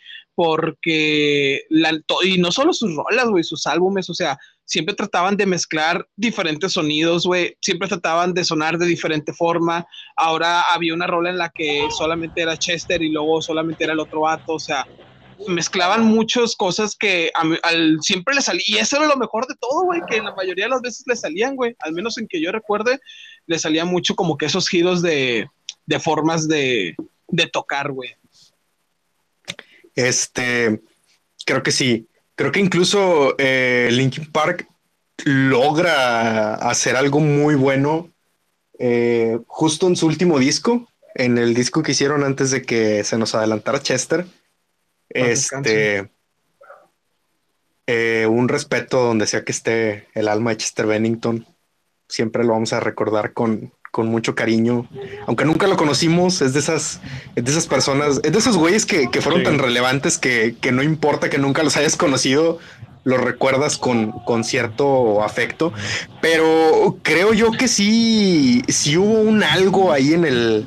porque, la, to- y no solo sus rolas, güey, sus álbumes, o sea, siempre trataban de mezclar diferentes sonidos, güey, siempre trataban de sonar de diferente forma. Ahora había una rola en la que solamente era Chester y luego solamente era el otro vato, o sea, mezclaban muchas cosas que a al, siempre le salía, y eso era lo mejor de todo, güey, que la mayoría de las veces le salían, güey, al menos en que yo recuerde, le salía mucho como que esos giros de, formas de, de tocar, güey. Este, creo que sí. Creo que incluso eh, Linkin Park logra hacer algo muy bueno eh, justo en su último disco, en el disco que hicieron antes de que se nos adelantara Chester. Este, eh, un respeto donde sea que esté el alma de Chester Bennington. Siempre lo vamos a recordar con, con mucho cariño. Aunque nunca lo conocimos, es de esas, es de esas personas, es de esos güeyes que, que fueron Sí. tan relevantes que, que no importa que nunca los hayas conocido, los recuerdas con, con cierto afecto. Pero creo yo que sí, sí hubo un algo ahí en el,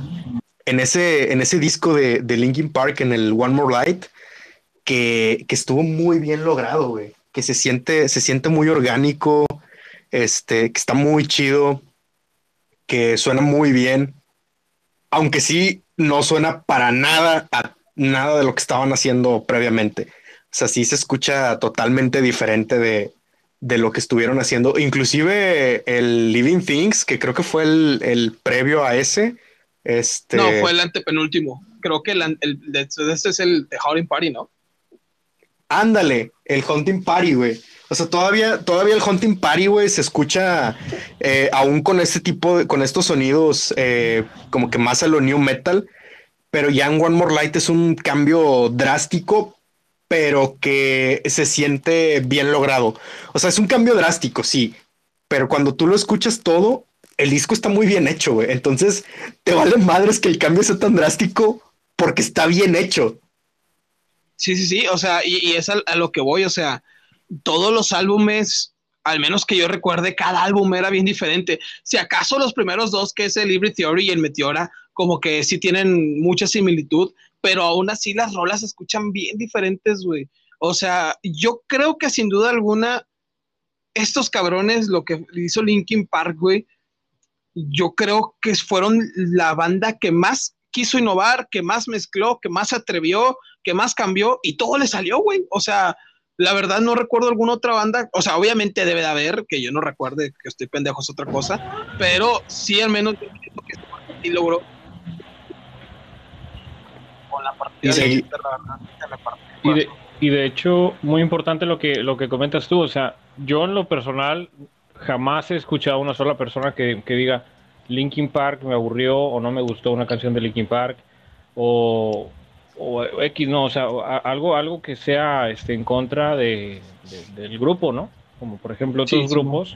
en ese, en ese disco de, de Linkin Park, en el One More Light, que, estuvo muy bien logrado, güey. Que se siente, se siente muy orgánico, este, que está muy chido, que suena muy bien, aunque sí no suena para nada a nada de lo que estaban haciendo previamente. O sea, sí se escucha totalmente diferente de, de lo que estuvieron haciendo. Inclusive el Living Things, que creo que fue el, previo a ese. Este... No, fue el antepenúltimo. Creo que el, este es el The Howling Party, ¿no? Ándale, el Hunting Party, güey. O sea, todavía, todavía el Hunting Party, güey, se escucha eh, aún con este tipo de, con estos sonidos eh, como que más a lo new metal, pero ya en One More Light es un cambio drástico, pero que se siente bien logrado. O sea, es un cambio drástico, sí, pero cuando tú lo escuchas todo, el disco está muy bien hecho, güey. Entonces, te vale madres que el cambio sea tan drástico porque está bien hecho. Sí, sí, sí, o sea, y, es a, lo que voy, o sea, todos los álbumes, al menos que yo recuerde, cada álbum era bien diferente. Si acaso los primeros dos, que es el Libre Theory y el Meteora, como que sí tienen mucha similitud, pero aún así las rolas se escuchan bien diferentes, güey. O sea, yo creo que sin duda alguna, estos cabrones, lo que hizo Linkin Park, güey, yo creo que fueron la banda que más quiso innovar, que más mezcló, que más atrevió, que más cambió y todo le salió, güey. O sea, la verdad no recuerdo alguna otra banda, o sea, obviamente debe de haber, que yo no recuerde que estoy pendejo es otra cosa, pero sí al menos y logró. Con la partida de, y, de, y de hecho, muy importante lo que, lo que comentas tú, o sea, yo en lo personal jamás he escuchado a una sola persona que, que diga, Linkin Park me aburrió o no me gustó una canción de Linkin Park o, X, no, o sea, algo, algo que sea este, en contra de, del grupo, ¿no? Como por ejemplo otros grupos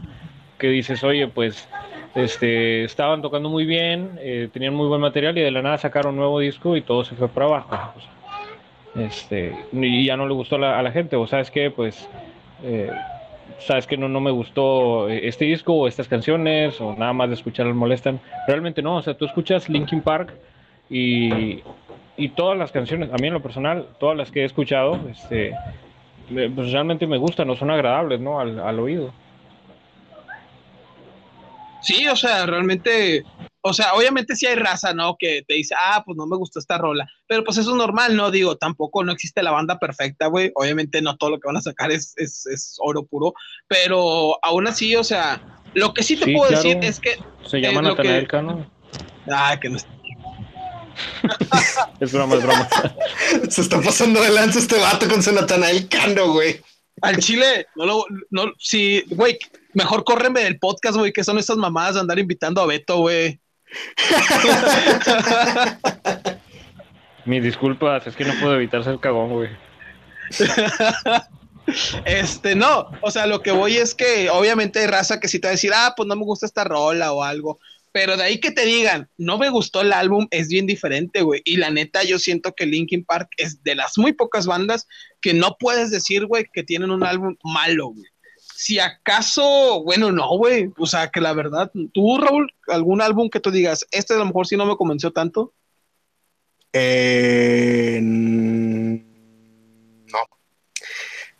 que dices, oye, pues este, estaban tocando muy bien, eh, tenían muy buen material y de la nada sacaron un nuevo disco y todo se fue para abajo. este, y ya no le gustó a la gente, o sabes que, pues... Eh, sabes que no, no me gustó este disco o estas canciones o nada más de escucharlas molestan. Realmente no, o sea, tú escuchas Linkin Park y, y todas las canciones, a mí en lo personal, todas las que he escuchado, este, pues realmente me gustan, no son agradables, ¿no? Al, al oído. Sí, o sea, realmente o sea, obviamente sí hay raza, ¿no? Que te dice, ah, pues no me gustó esta rola. Pero pues eso es normal, ¿no? Digo, tampoco no existe la banda perfecta, güey. Obviamente no todo lo que van a sacar es, es, oro puro. Pero aún así, o sea, lo que sí te puedo decir es que. Se llama Natanael Cano. Ah, que no *laughs* es broma, es broma. Se está pasando de lanza este vato con su Natanael Cano, güey. Al chile, no lo, no, sí, güey, mejor córreme del podcast, güey, que son estas mamadas de andar invitando a Beto, güey. *laughs* Mis disculpas, es que no puedo evitar ser cagón, güey. *laughs* Este, no, o sea, lo que voy es que obviamente hay raza que si te va a decir, ah, pues no me gusta esta rola o algo, pero de ahí que te digan, no me gustó el álbum, es bien diferente, güey. Y la neta, yo siento que Linkin Park es de las muy pocas bandas que no puedes decir, güey, que tienen un álbum malo, güey si acaso, bueno, no, güey, o sea, que la verdad, tú, Raúl, algún álbum que tú digas, este a lo mejor sí no me convenció tanto. Eh, no.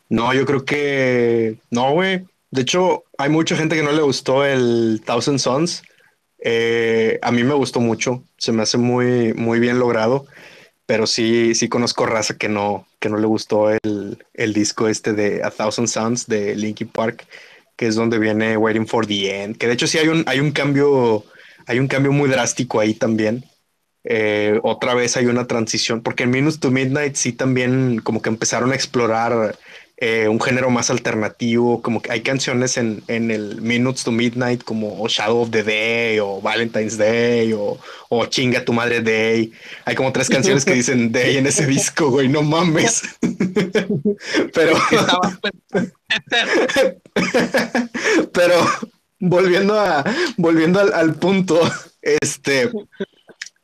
No, yo creo que no, güey. De hecho, hay mucha gente que no le gustó el Thousand Sons. Eh, a mí me gustó mucho, se me hace muy, muy bien logrado pero sí, sí conozco raza que no, que no le gustó el, el, disco este de A Thousand Sounds de Linkin Park, que es donde viene Waiting for the End, que de hecho sí hay un, hay un cambio, hay un cambio muy drástico ahí también. Eh, otra vez hay una transición, porque en Minutes to Midnight sí también como que empezaron a explorar eh, un género más alternativo, como que hay canciones en, en, el Minutes to Midnight como Shadow of the Day o Valentine's Day o, o Chinga tu madre Day. Hay como tres canciones que dicen Day en ese disco, güey, no mames. *laughs* pero, *laughs* *laughs* pero volviendo a, volviendo al, al punto, este,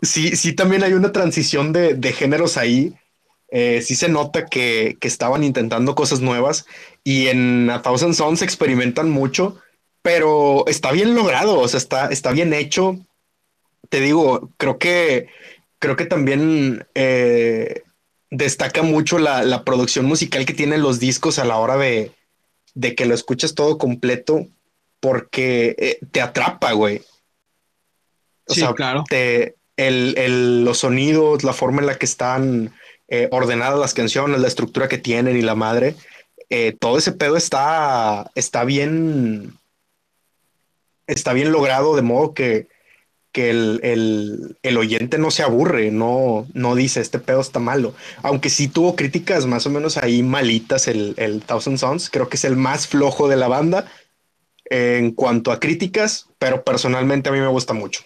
sí, sí también hay una transición de, de géneros ahí eh, sí se nota que, estaban intentando cosas nuevas y en A Thousand Sons experimentan mucho, pero está bien logrado, o sea, está, está bien hecho. Te digo, creo que, creo que también eh, destaca mucho la, producción musical que tienen los discos a la hora de, que lo escuchas todo completo, porque eh, te atrapa, güey. O sí, sea, claro. Te, los sonidos, la forma en la que están eh, ordenadas las canciones, la estructura que tienen y la madre, eh, todo ese pedo está, está bien, está bien logrado de modo que, que el, oyente no se aburre, no, no dice este pedo está malo. Aunque sí tuvo críticas más o menos ahí malitas el, el Thousand Sons, creo que es el más flojo de la banda en cuanto a críticas, pero personalmente a mí me gusta mucho.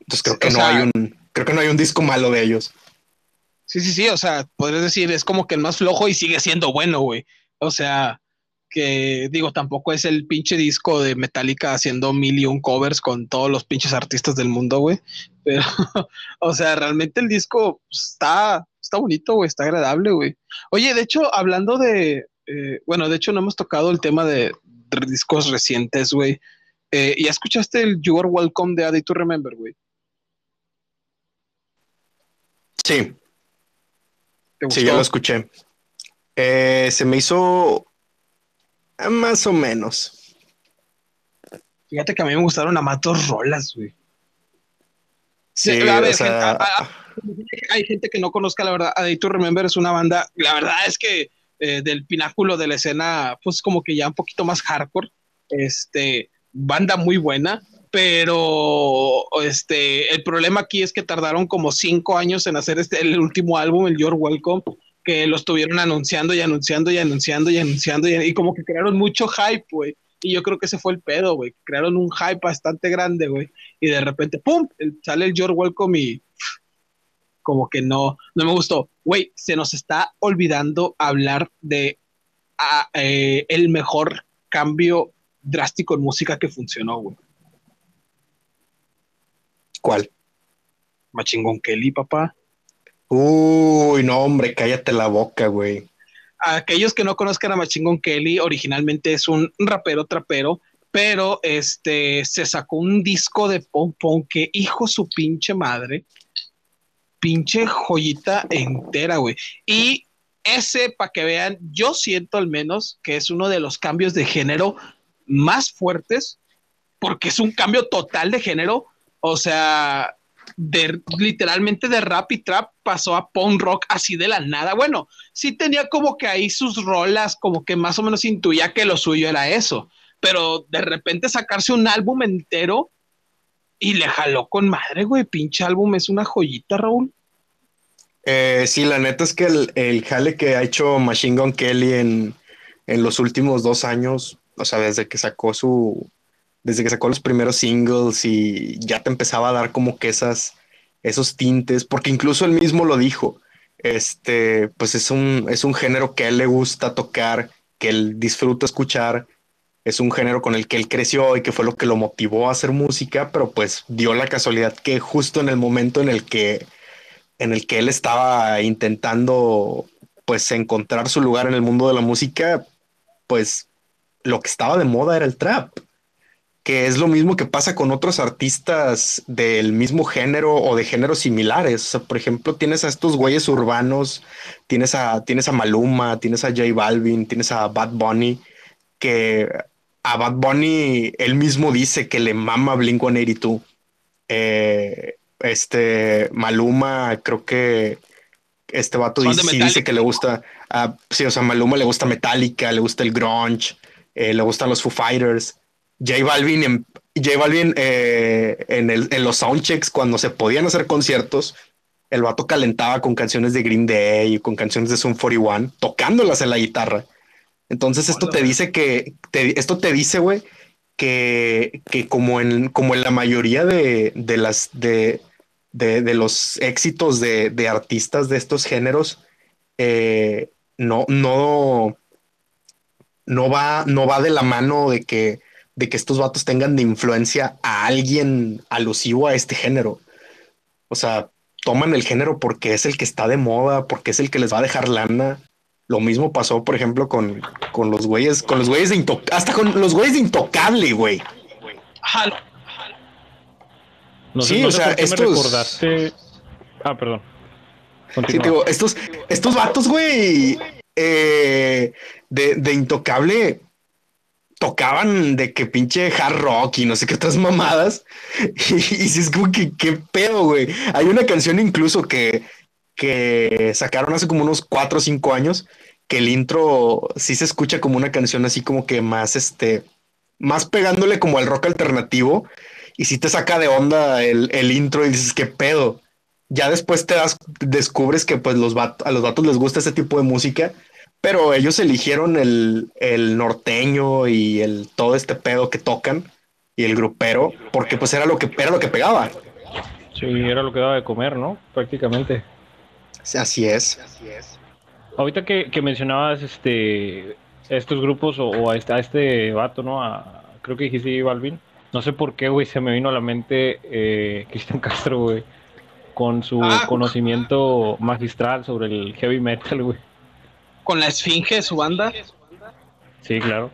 Entonces creo que no hay un, creo que no hay un disco malo de ellos. Sí, sí, sí, o sea, podrías decir, es como que el más flojo y sigue siendo bueno, güey. O sea, que digo, tampoco es el pinche disco de Metallica haciendo mil y un covers con todos los pinches artistas del mundo, güey. Pero, *laughs* o sea, realmente el disco está, está bonito, güey, está agradable, güey. Oye, de hecho, hablando de, eh, bueno, de hecho no hemos tocado el tema de, discos recientes, güey. Eh, ¿Ya escuchaste el You Are Welcome de A Day to Remember, güey? Sí. Sí, ya lo escuché. Eh, se me hizo más o menos. Fíjate que a mí me gustaron a más dos rolas, güey. Sí, o sea... hay gente que no conozca la verdad. A Day to Remember es una banda. La verdad es que eh, del pináculo de la escena, pues como que ya un poquito más hardcore. Este, banda muy buena, pero este, el problema aquí es que tardaron como cinco años en hacer este, el último álbum, el Your Welcome, que lo estuvieron anunciando y anunciando y anunciando y anunciando y, como que crearon mucho hype, güey. Y yo creo que ese fue el pedo, güey. Crearon un hype bastante grande, güey. Y de repente, ¡pum! sale el Your Welcome y como que no, no me gustó. Güey, se nos está olvidando hablar de ah, eh, el mejor cambio drástico en música que funcionó, güey. ¿Cuál? Machingón Kelly, papá. Uy, no, hombre, cállate la boca, güey. Aquellos que no conozcan a Machingón Kelly, originalmente es un rapero trapero, pero este se sacó un disco de pom pom que hijo su pinche madre pinche joyita entera, güey. Y ese, para que vean, yo siento al menos que es uno de los cambios de género más fuertes, porque es un cambio total de género. O sea, literalmente de rap y trap pasó a punk rock así de la nada. Bueno, sí tenía como que ahí sus rolas, como que más o menos intuía que lo suyo era eso, pero de repente sacarse un álbum entero y le jaló con madre, güey. Pinche álbum es una joyita, Raúl. Eh, sí, la neta es que el, jale que ha hecho Machine Gun Kelly en, los últimos dos años, o sea, desde que sacó su, desde que sacó los primeros singles y ya te empezaba a dar como que esas, esos tintes, porque incluso él mismo lo dijo, este, pues es un, es un género que a él le gusta tocar, que él disfruta escuchar, es un género con el que él creció y que fue lo que lo motivó a hacer música, pero pues dio la casualidad que justo en el momento en el que en el que él estaba intentando pues encontrar su lugar en el mundo de la música, pues lo que estaba de moda era el trap, que es lo mismo que pasa con otros artistas del mismo género o de géneros similares. por ejemplo, tienes a estos güeyes urbanos, tienes a, tienes a Maluma, tienes a J Balvin, tienes a Bad Bunny, que a Bad Bunny él mismo dice que le mama Blink 182. Eh, este Maluma, creo que este vato dice, sí dice que le gusta, uh, sí, o sea, Maluma le gusta Metallica, le gusta el grunge, eh, le gustan los Foo Fighters. J Balvin, en, J Balvin eh, en, el, en los soundchecks, cuando se podían hacer conciertos, el vato calentaba con canciones de Green Day y con canciones de Sun 41, tocándolas en la guitarra. Entonces esto te dice que, esto te dice, güey, que, que, como, en, como en la mayoría de, de las, de, de, los éxitos de, artistas de estos géneros, eh, no, no, no va, no va de la mano de que, de que estos vatos tengan de influencia a alguien alusivo a este género. O sea, toman el género porque es el que está de moda, porque es el que les va a dejar lana. Lo mismo pasó, por ejemplo, con, con los güeyes, con los güeyes de Intocable, hasta con los güeyes de Intocable, güey. No sí, o sea, estos... me recordaste... Ah, perdón. Sí, digo, estos, estos vatos, güey, eh, de, de Intocable tocaban de que pinche hard rock y no sé qué otras mamadas. *laughs* Y, si es como que qué pedo, güey. Hay una canción incluso que, que sacaron hace como unos cuatro o cinco años que el intro sí se escucha como una canción así como que más, este, más pegándole como al rock alternativo y si te saca de onda el, el intro y dices, ¿qué pedo? Ya después te das, descubres que pues los a los vatos les gusta ese tipo de música, pero ellos eligieron el, el norteño y el todo este pedo que tocan y el grupero, porque pues era lo que era lo que pegaba. Sí, era lo que daba de comer, ¿no? Prácticamente. Así es. Así es. Ahorita que, que mencionabas este estos grupos o, a, este, a este vato, ¿no? A, creo que dijiste Balvin. No sé por qué, güey, se me vino a la mente eh, *laughs* Cristian Castro, güey, con su ah. conocimiento magistral sobre el heavy metal, güey. Con la Esfinge, su banda. Sí, claro.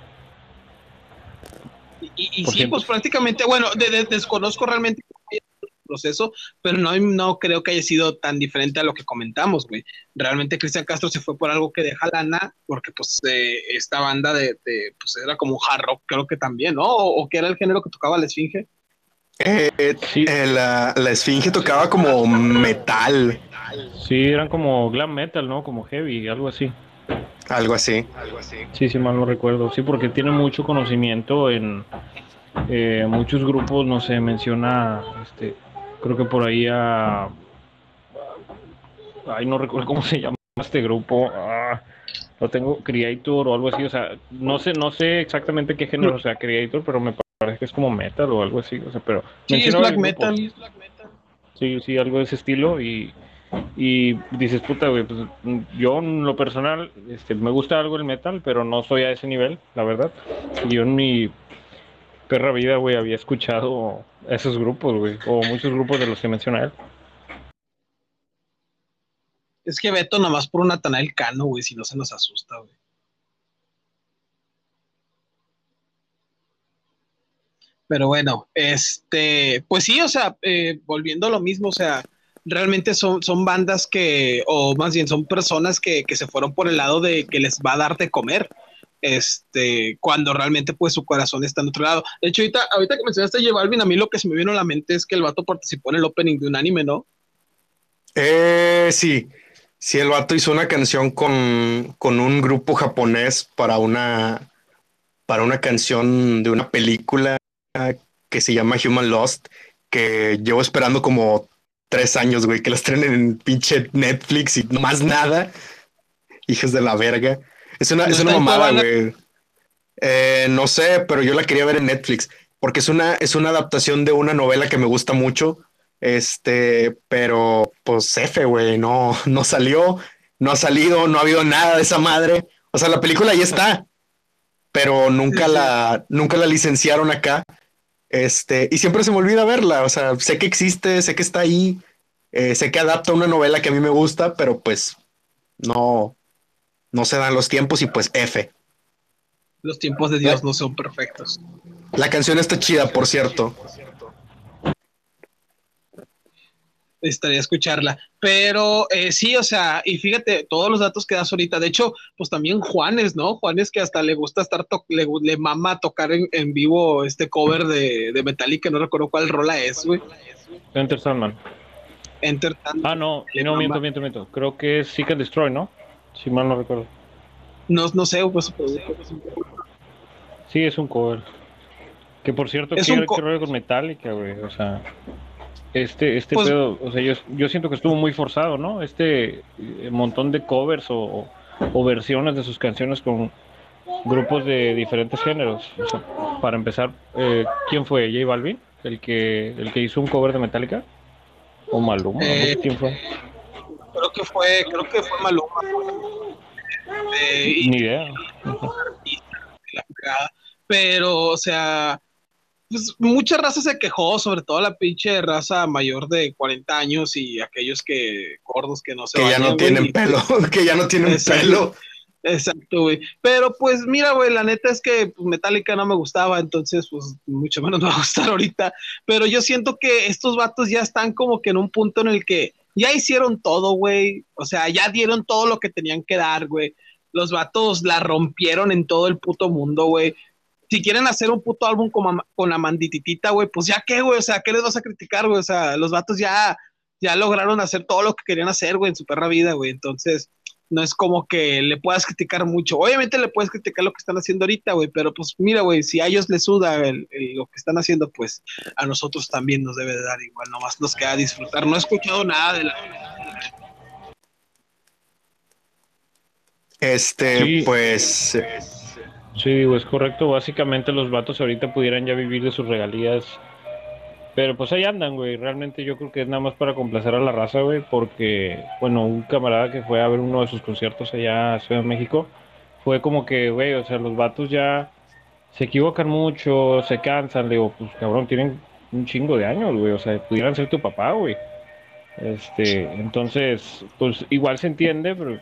Y, sí, pues prácticamente, bueno, desconozco realmente proceso, pero no, no creo que haya sido tan diferente a lo que comentamos, güey. Realmente Cristian Castro se fue por algo que deja lana, porque pues eh, esta banda de, pues era como hard rock, creo que también, ¿no? O, que era el género que tocaba la Esfinge. Eh, eh, la, la, Esfinge tocaba como metal. Sí, eran como glam metal, ¿no? Como heavy, algo así. Algo así. Algo así. Sí, sí, mal no recuerdo. Sí, porque tiene mucho conocimiento en muchos grupos, no sé, menciona este, creo que por ahí a... Ay, no recuerdo cómo se llama este grupo. Ah, lo tengo Creator o algo así. O sea, no sé, no sé exactamente qué género sea Creator, pero me parece que es como metal o algo así. O sea, pero sí, es black metal. Sí, sí, algo de ese estilo y, y dices, puta, güey, pues yo en lo personal este, me gusta algo el metal, pero no soy a ese nivel, la verdad. Yo en mi perra vida, güey, había escuchado esos grupos, güey, o muchos grupos de los que menciona él. Es que Beto nomás por un Natanael Cano, güey, si no se nos asusta, güey. Pero bueno, este, pues sí, o sea, eh, volviendo a lo mismo, o sea, realmente son, son bandas que, o más bien son personas que, que se fueron por el lado de que les va a dar de comer este, cuando realmente pues su corazón está en otro lado. De hecho, ahorita, ahorita que mencionaste J Balvin, a mí lo que se me vino a la mente es que el vato participó en el opening de un anime, ¿no? Eh, sí, sí, el vato hizo una canción con, con un grupo japonés para una, para una canción de una película que se llama Human Lost, que llevo esperando como tres años, güey, que las traen en pinche Netflix y más nada. Hijos de la verga. Es una, es una mamada, güey. Eh, no sé, pero yo la quería ver en Netflix porque es una, es una adaptación de una novela que me gusta mucho. Este, pero pues F, güey, no, no salió, no ha salido, no ha habido nada de esa madre. O sea, la película ya está, pero nunca la, nunca la licenciaron acá. Este, y siempre se me olvida verla. O sea, sé que existe, sé que está ahí, eh, sé que adapta una novela que a mí me gusta, pero pues no, no se dan los tiempos y pues F. Los tiempos de Dios no son perfectos. La canción está chida, por cierto. Estaría escucharla. Pero eh, sí, o sea, y fíjate, todos los datos que das ahorita. De hecho, pues también Juanes, ¿no? Juanes que hasta le gusta estar, le, le, mama tocar en, vivo este cover de, de Metallica, no recuerdo cuál rola es, güey. Enter Sandman. Enter Sandman. Ah, no, no, miento, miento, miento. Creo que es Seek and Destroy, ¿no? Si mal no recuerdo. No, no sé, pues. Sí, es un cover. Que por cierto, es ¿qué, rollo con Metallica, güey? O sea, este, este pues pedo, o sea, yo, yo siento que estuvo muy forzado, ¿no? Este eh, montón de covers o, o, versiones de sus canciones con grupos de diferentes géneros. O sea, para empezar, eh, ¿quién fue? ¿J Balvin? ¿El que, ¿El que hizo un cover de Metallica? ¿O Maluma? Eh, ¿Quién fue? creo que fue, creo que fue Maluma. Ni idea. Pero, o sea, pues mucha raza se quejó, sobre todo la pinche raza mayor de 40 años y aquellos que gordos que no se Que ya no tienen pelo, *laughs* que ya no tienen pelo. Exacto, güey. Pero pues mira, güey, la neta es que pues, Metallica no me gustaba, entonces pues mucho menos *laughs* me va a gustar ahorita. Pero yo siento que estos vatos ya están como que en un punto en el que ya hicieron todo, güey. O sea, ya dieron todo lo que tenían que dar, güey. Los vatos la rompieron en todo el puto mundo, güey. Si quieren hacer un puto álbum con, con Amandititita, güey, pues ya qué, güey. O sea, ¿qué les vas a criticar, güey? O sea, los vatos ya, ya lograron hacer todo lo que querían hacer, güey, en su perra vida, güey. Entonces, no es como que le puedas criticar mucho. Obviamente le puedes criticar lo que están haciendo ahorita, güey, pero pues mira, güey, si a ellos les suda lo que están haciendo, pues a nosotros también nos debe de dar igual, nomás nos queda disfrutar. No he escuchado nada de la... Este, pues... Sí, es correcto. Básicamente los vatos ahorita pudieran ya vivir de sus regalías pero pues ahí andan, güey. Realmente yo creo que es nada más para complacer a la raza, güey. Porque, bueno, un camarada que fue a ver uno de sus conciertos allá en Ciudad de México, fue como que, güey, o sea, los vatos ya se equivocan mucho, se cansan. Le digo, pues cabrón, tienen un chingo de años, güey. O sea, pudieran ser tu papá, güey. Este, entonces, pues igual se entiende, pero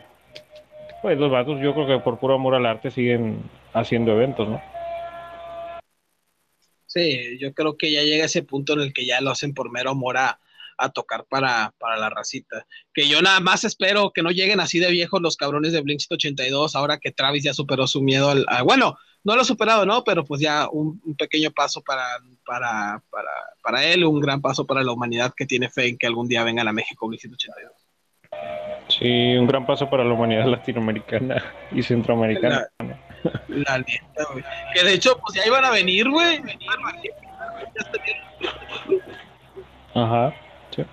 pues los vatos yo creo que por puro amor al arte siguen haciendo eventos, ¿no? Sí, yo creo que ya llega ese punto en el que ya lo hacen por mero amor a, tocar para, para, la racita. Que yo nada más espero que no lleguen así de viejos los cabrones de Blink 182, ahora que Travis ya superó su miedo al. bueno, no lo ha superado, ¿no? Pero pues ya un, pequeño paso para, para, para, para, él, un gran paso para la humanidad que tiene fe en que algún día vengan a México Blink 182. Sí, un gran paso para la humanidad latinoamericana y centroamericana. La neta, güey. Que de hecho, pues ya iban a venir, güey. Ajá. Sí.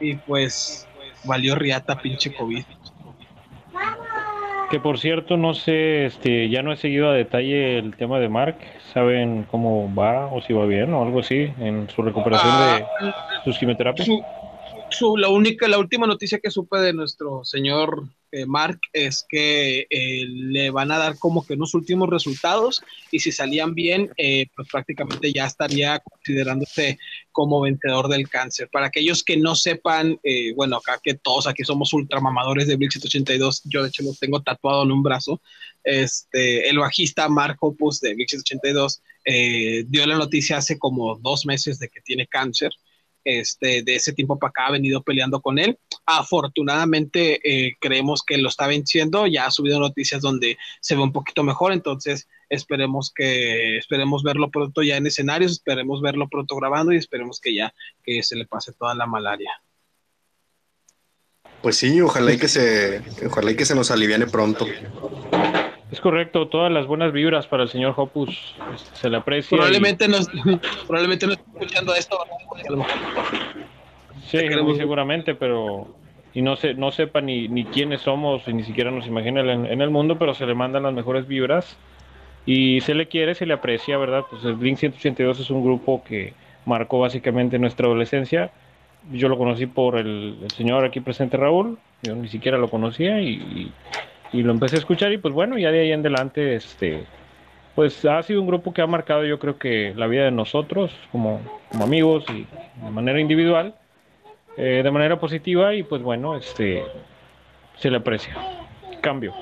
Y pues valió riata pinche COVID. Que por cierto, no sé, este, ya no he seguido a detalle el tema de Mark. ¿Saben cómo va o si va bien o algo así en su recuperación de ah, sus quimioterapias? la única, la última noticia que supe de nuestro señor eh, Mark es que eh, le van a dar como que unos últimos resultados y si salían bien, eh, pues prácticamente ya estaría considerándose como vencedor del cáncer. Para aquellos que no sepan, bueno, acá que todos aquí somos ultramamadores de 182 yo de hecho lo tengo tatuado en un brazo, este, el bajista Mark Opus de 182 dio la noticia hace como dos meses de que tiene cáncer. Este, de ese tiempo para acá ha venido peleando con él. Afortunadamente eh, creemos que lo está venciendo, ya ha subido noticias donde se ve un poquito mejor, entonces esperemos que esperemos verlo pronto ya en escenarios, esperemos verlo pronto grabando y esperemos que ya que se le pase toda la malaria. Pues sí, ojalá y que se ojalá y que se nos aliviane pronto. Es correcto, todas las buenas vibras para el señor Hopus se le aprecia. Probablemente, no, *laughs* probablemente no esté escuchando esto. Sí, muy seguramente, pero y no se, no sepa ni, ni quiénes somos y ni siquiera nos imagina en, el mundo, pero se le mandan las mejores vibras y se le quiere, se le aprecia, ¿verdad? Pues el Blink 182 es un grupo que marcó básicamente nuestra adolescencia. Yo lo conocí por el, señor aquí presente Raúl, yo ni siquiera lo conocía y y lo empecé a escuchar y pues bueno, ya de ahí en adelante, este, pues ha sido un grupo que ha marcado yo creo que la vida de nosotros como, amigos y de manera individual, eh, de manera positiva y pues bueno, este, se le aprecia. Cambio.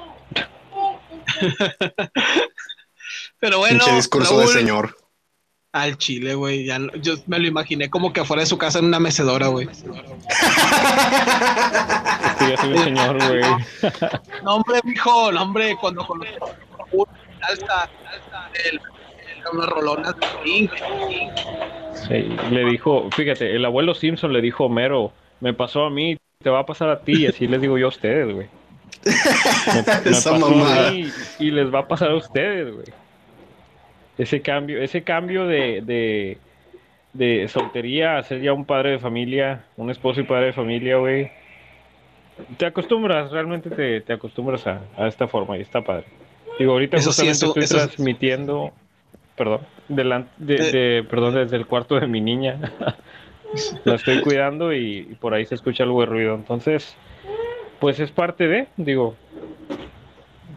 *laughs* Pero bueno, discurso de señor. Al chile, güey. Ya yo me lo imaginé como que afuera de su casa en una mecedora, güey. Este ya soy un señor, güey. *laughs* no, hombre, mijo, no, hombre, cuando con alza el, unas rolonas de Sí, le dijo, fíjate, el abuelo Simpson le dijo Homero, me pasó a mí, te va a pasar a ti, y así les digo yo a ustedes, güey. *laughs* Me, pasó a mí y les va a pasar a ustedes, güey ese cambio, ese cambio de, de, soltería a ser ya un padre de familia, un esposo y padre de familia, güey. Te acostumbras, realmente te, acostumbras a, esta forma y está padre. Digo, ahorita eso justamente estoy transmitiendo, perdón, delante, de, perdón, desde el cuarto de mi niña. La estoy cuidando y, y, por ahí se escucha algo de ruido. Entonces, pues es parte de, digo,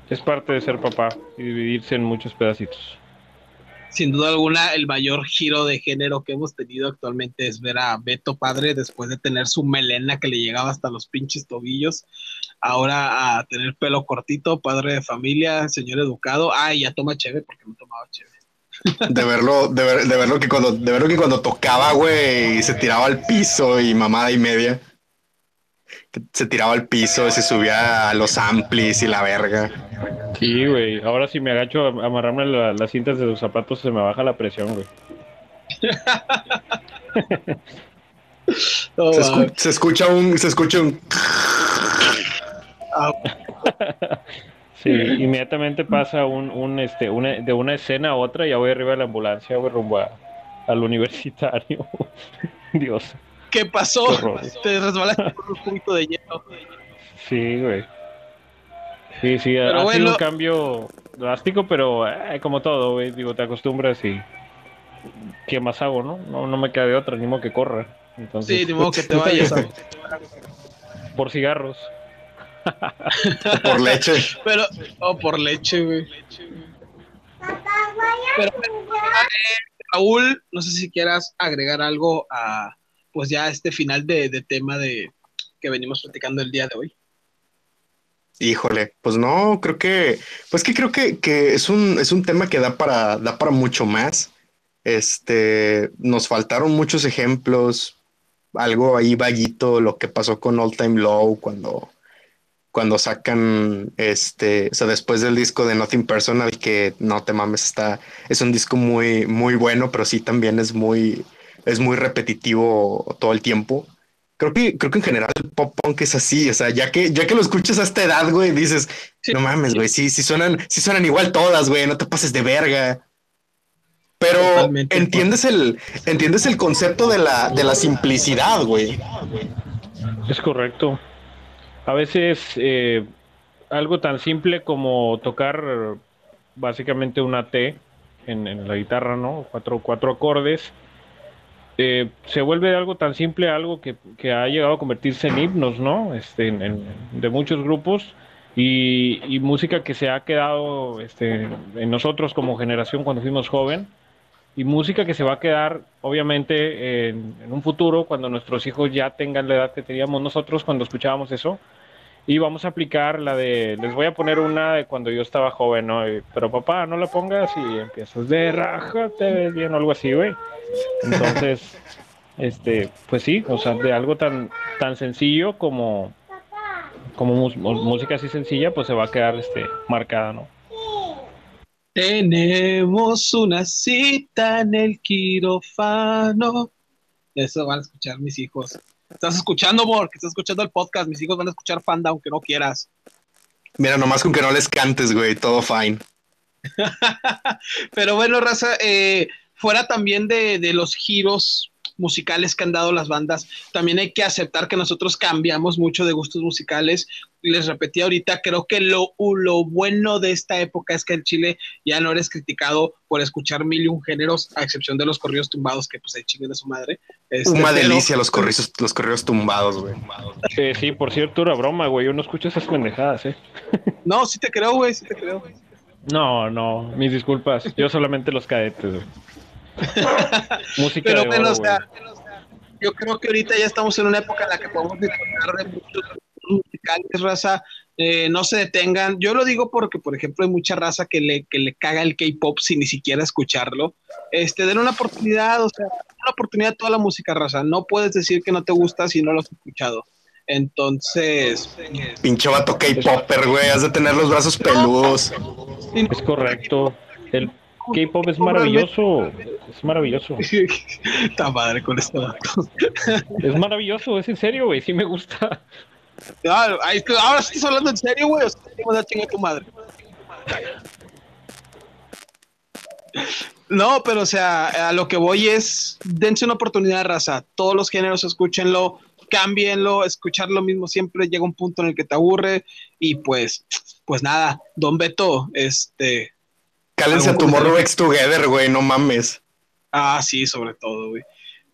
es parte de ser papá y dividirse en muchos pedacitos sin duda alguna, el mayor giro de género que hemos tenido actualmente es ver a Beto padre después de tener su melena que le llegaba hasta los pinches tobillos, ahora a tener pelo cortito, padre de familia, señor educado. Ay, ya toma chévere porque no tomaba chévere. De verlo, de, verlo que cuando, de verlo que cuando tocaba, güey, se tiraba al piso y mamada y media. Se tiraba al piso, y se subía a los amplis y la verga. Sí, güey. Ahora si me agacho a amarrarme las cintas de los zapatos se me baja la presión, güey. *laughs* se, escucha un, se escucha un. Ah, *laughs* Sí, inmediatamente pasa un, un, este, una, de una escena a otra, ya voy arriba de la ambulancia, voy rumbo a- al universitario. *laughs* Dios. ¿Qué pasó? Te resbalaste por un cubito de hielo. Sí, güey. Sí, sí, ha- Pero ha bueno. sido un cambio drástico, pero eh, como todo, güey, digo, te acostumbras y ¿qué más hago, no? No, no me queda de otra, ni modo que corra. Entonces, Sí, de modo que te *laughs* vayas. por cigarros. Por leche. *laughs* Pero, oh, por leche, güey. Pero, eh, Raúl, no sé si quieras agregar algo a, pues ya este final de, tema de que venimos platicando el día de hoy. Híjole, pues no, creo que, pues que creo que, que es un, es un tema que da para, da para mucho más. Este, nos faltaron muchos ejemplos, algo ahí vaguito, lo que pasó con All Time Low cuando, cuando sacan, este, o sea, después del disco de Nothing Personal, que no te mames, está, es un disco muy, muy bueno, pero sí también es muy, es muy repetitivo todo el tiempo. Creo que, creo que en general el pop punk es así, o sea, ya que, ya que lo escuchas a esta edad, güey, dices, Sí. no mames, güey, sí, sí suenan, sí suenan igual todas, güey, no te pases de verga. Pero Totalmente. entiendes el, entiendes el concepto de la, de la simplicidad, güey. Es correcto. A veces eh, algo tan simple como tocar básicamente una T en, en la guitarra, ¿no? Cuatro, cuatro acordes. Eh, se vuelve algo tan simple algo que, que ha llegado a convertirse en himnos, ¿no? Este, en- en- de muchos grupos y, y música que se ha quedado este, en nosotros como generación cuando fuimos joven y música que se va a quedar obviamente en, en un futuro cuando nuestros hijos ya tengan la edad que teníamos nosotros cuando escuchábamos eso y vamos a aplicar la de les voy a poner una de cuando yo estaba joven no Y, pero papá no la pongas y empiezas de raja te ves bien o algo así güey entonces *laughs* este pues sí o sea de algo tan tan sencillo como como música así sencilla pues se va a quedar este marcada no Tenemos una cita en el quirófano. Eso van a escuchar mis hijos. Estás escuchando, amor, que estás escuchando el podcast. Mis hijos van a escuchar Fanda, aunque no quieras. Mira, nomás con que no les cantes, güey, todo fine. *laughs* Pero bueno, Raza, eh, fuera también de, de los giros musicales que han dado las bandas, también hay que aceptar que nosotros cambiamos mucho de gustos musicales. Les repetí ahorita, creo que lo, lo bueno de esta época es que en Chile ya no eres criticado por escuchar mil y un géneros, a excepción de los corridos tumbados, que pues hay chinguen de su madre. Este, Una pero- delicia los corridos, los corridos tumbados, güey. Eh, sí por cierto era broma güey yo no escucho esas pendejadas eh No, sí te creo, güey, sí te creo. No, no, mis disculpas. Yo solamente los cadetes. güey. Música Pero de bueno, oro, o sea, yo creo que ahorita ya estamos en una época en la que podemos disfrutar de muchos musicales, raza. eh, no se detengan. Yo lo digo porque, por ejemplo, hay mucha raza que le, que le caga el K-pop sin ni siquiera escucharlo. Este, den una oportunidad, o sea, una oportunidad a toda la música, raza. No puedes decir que no te gusta si no lo has escuchado. Entonces, Pinche vato K-Popper, güey, has de tener los brazos peludos. Es correcto. El K-pop es maravilloso. Es maravilloso. *laughs* está madre con esto. dato. Es maravilloso, es en serio, güey. Sí me gusta. Ah, ahí- ahora sí estás hablando en serio, güey. O sea, te vas a chingar tu madre. No, pero o sea, a lo que voy es, dense una oportunidad, raza. Todos los géneros, escúchenlo, cámbienlo, escuchar lo mismo siempre llega un punto en el que te aburre y pues, pues nada, Don Beto, este, Cálense a Algún Tomorrow comentario. X Together, güey, no mames. ah, sí, sobre todo, güey.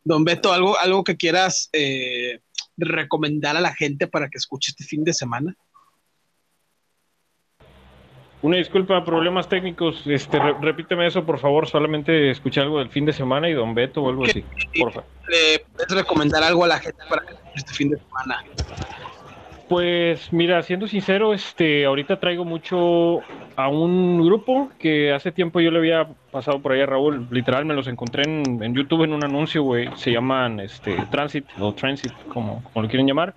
Don Beto, algo, algo que quieras eh, recomendar a la gente para que escuche este fin de semana. Una disculpa, problemas técnicos. Este, re- repíteme eso, por favor. Solamente escuché algo del fin de semana y Don Beto o algo así. Por favor. ¿Le puedes recomendar algo a la gente para que escuche este fin de semana? Pues mira, siendo sincero, este, ahorita traigo mucho a un grupo que hace tiempo yo le había pasado por ahí a Raúl, literal me los encontré en, YouTube en un anuncio, güey, se llaman este Transit o Transit, como, como lo quieren llamar.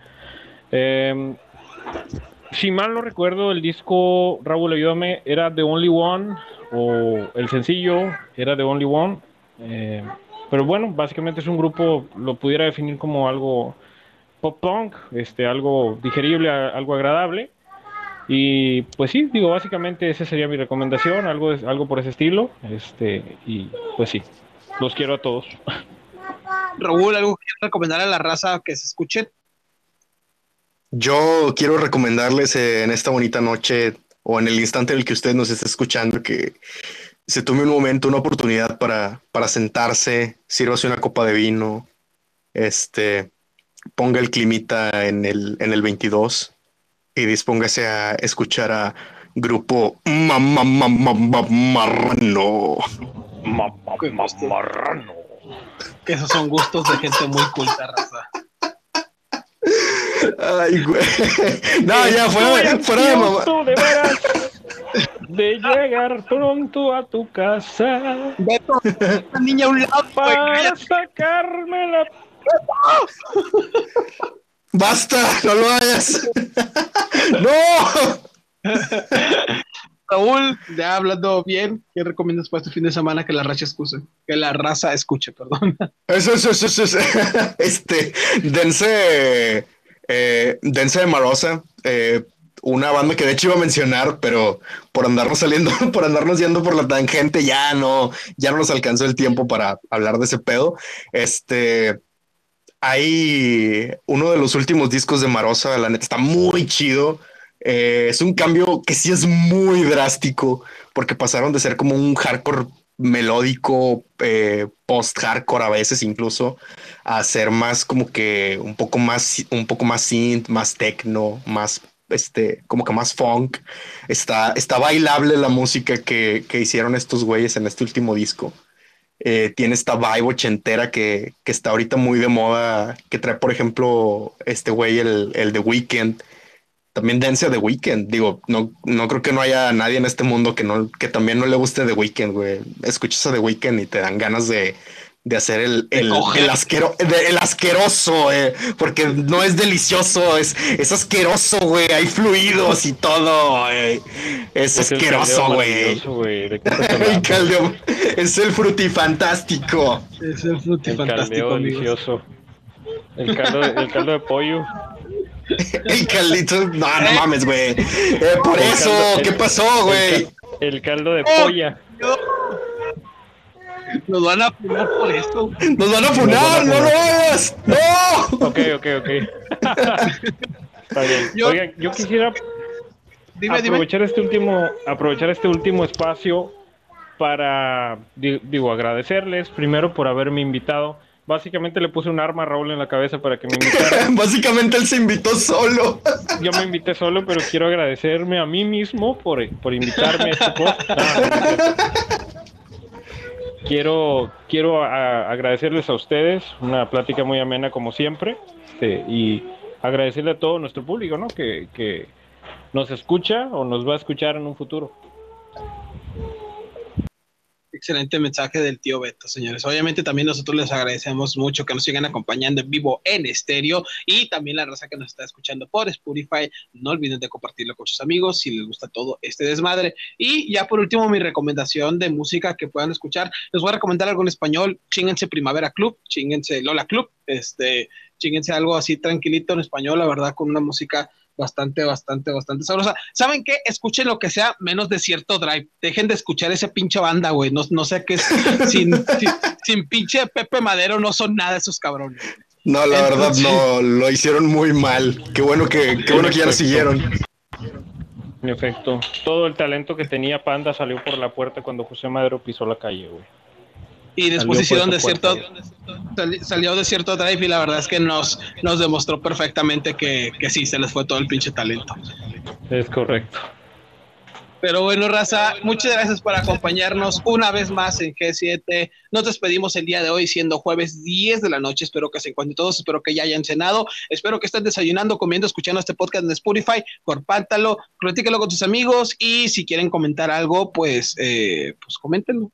Em, si mal no recuerdo, el disco, Raúl, ayúdame, era The Only One, o el sencillo era The Only One. eh, pero bueno, básicamente es un grupo, lo pudiera definir como algo pop punk, este, algo digerible, algo agradable. Y pues sí, digo, básicamente esa sería mi recomendación, algo, algo por ese estilo. Este, y pues sí, los quiero a todos. Raúl, ¿algo que quieras recomendar a la raza que se escuchen? Yo quiero recomendarles en esta bonita noche o en el instante en el que usted nos esté escuchando que se tome un momento, una oportunidad para, para sentarse, sírvase una copa de vino, este, ponga el climita en el, en el 22 y dispóngase a escuchar a grupo Marrano. Marrano. Que esos son gustos de gente muy culta, raza. Ay, güey. No, ya, fuera, fuera de mamá. De llegar pronto a tu casa. Beto, niña a un lado, Para sacarme la. ¡Basta! ¡No lo hagas! *laughs* ¡No! Raúl, ya hablando bien, ¿qué recomiendas para este fin de semana que la raza escuche? Que la raza escuche, perdón. Eso, eso, eso, eso. *laughs* Este, dense, eh, dense de Marosa, eh, una banda que de hecho iba a mencionar, pero por andarnos saliendo, *laughs* por andarnos yendo por la tangente, ya no, ya no nos alcanzó el tiempo para hablar de ese pedo. Este, hay uno de los últimos discos de Marosa, la neta está muy chido. Eh, es un cambio que sí es muy drástico porque pasaron de ser como un hardcore melódico, eh, post-hardcore a veces incluso, a ser más como que un poco más, un poco más synth, más techno, más este, como que más funk. Está, está bailable la música que, que hicieron estos güeyes en este último disco. Eh, tiene esta vibe ochentera que, que, está ahorita muy de moda, que trae, por ejemplo, este güey, el, el The Weeknd, también dense The Weeknd. Digo, no, no creo que no haya nadie en este mundo que, no, que también no le guste The Weeknd, güey. Escuchas a The Weeknd y te dan ganas de, de hacer el, el, el, asquero, el asqueroso, eh, porque no es delicioso, es, es asqueroso, güey. Hay fluidos y todo, eh. es, es, asqueroso, güey. *laughs* el caldeo, es el frutifantástico. Es el frutifantástico. El delicioso. El caldo, el caldo de pollo. *laughs* El caldito, no, no mames, güey. Eh, por el eso, caldo, ¿qué pasó, güey? El, caldo de polla. Nos van a funar por esto. Nos van a funar, no lo hagas. No. Ok, ok, ok. Está bien. Yo, Oigan, yo quisiera dime, aprovechar dime. este último, aprovechar este último espacio para digo agradecerles primero por haberme invitado. Básicamente le puse un arma a Raúl en la cabeza para que me invitara. *laughs* Básicamente él se invitó solo. Yo me invité solo, pero quiero agradecerme a mí mismo por, por invitarme a este podcast. No, quiero, quiero agradecerles a ustedes, una plática muy amena como siempre, este, y agradecerle a todo nuestro público, ¿no? Que, que nos escucha o nos va a escuchar en un futuro. Excelente mensaje del tío Beto, señores. Obviamente también nosotros les agradecemos mucho que nos sigan acompañando en vivo en estéreo y también la raza que nos está escuchando por Spotify. No olviden de compartirlo con sus amigos si les gusta todo este desmadre. Y ya por último, mi recomendación de música que puedan escuchar. Les voy a recomendar algo en español. Chinguense Primavera Club, chinguense Lola Club, este, chinguense algo así tranquilito en español, la verdad, con una música bastante, bastante, bastante sabrosa. ¿Saben qué? Escuchen lo que sea menos de cierto drive. Dejen de escuchar ese pinche banda, güey. No, no sé qué es. *laughs* sin, sin, sin, pinche Pepe Madero no son nada esos cabrones. No, la Entonces, verdad no, lo hicieron muy mal. Qué bueno que, qué bueno que ya lo siguieron. En efecto, todo el talento que tenía Panda salió por la puerta cuando José Madero pisó la calle, güey y después hicieron de cierto sali, salió de cierto drive y la verdad es que nos, nos demostró perfectamente que, que sí, se les fue todo el pinche talento. Es correcto. Pero bueno, Raza, muchas gracias por acompañarnos una vez más en G7. Nos despedimos el día de hoy, siendo jueves 10 de la noche. Espero que se encuentren todos, espero que ya hayan cenado, espero que estén desayunando, comiendo, escuchando este podcast en Spotify. Compártalo, platíquelo con tus amigos y si quieren comentar algo, pues, eh, pues coméntenlo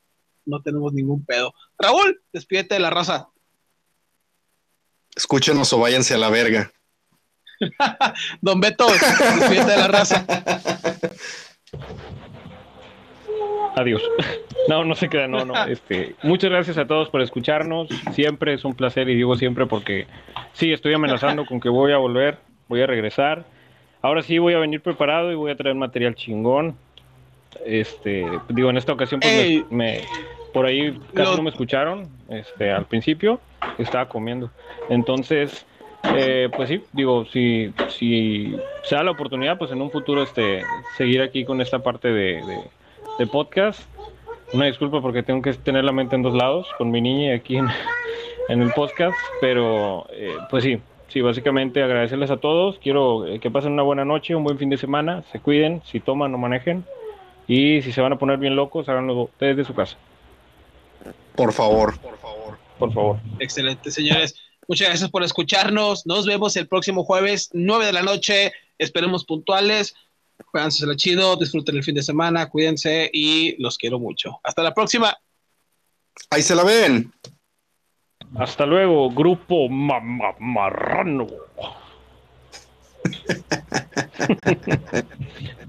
no tenemos ningún pedo. Raúl, despídete de la raza. Escúchenos o váyanse a la verga. *laughs* Don Beto, despídete de la raza. Adiós. No, no se queda, no, no. Este, muchas gracias a todos por escucharnos. Siempre es un placer y digo siempre porque sí, estoy amenazando con que voy a volver, voy a regresar. ahora sí voy a venir preparado y voy a traer material chingón. Este, digo, en esta ocasión pues, me, por ahí casi no me escucharon este, al principio, estaba comiendo. Entonces, eh, pues sí, digo, si, si se da la oportunidad, pues en un futuro este, seguir aquí con esta parte de, de, podcast. Una disculpa porque tengo que tener la mente en dos lados, con mi niña y aquí en, *laughs* en el podcast, pero eh, pues sí, sí, básicamente agradecerles a todos. Quiero eh, que pasen una buena noche, un buen fin de semana, se cuiden, si toman no manejen y si se van a poner bien locos, háganlo desde su casa. Por favor, por favor. Por favor. Excelente, señores. Muchas gracias por escucharnos. Nos vemos el próximo jueves, 9 de la noche. Esperemos puntuales. Juegansela chido, disfruten el fin de semana, cuídense y los quiero mucho. Hasta la próxima. Ahí se la ven. Hasta luego, grupo marrano. *laughs*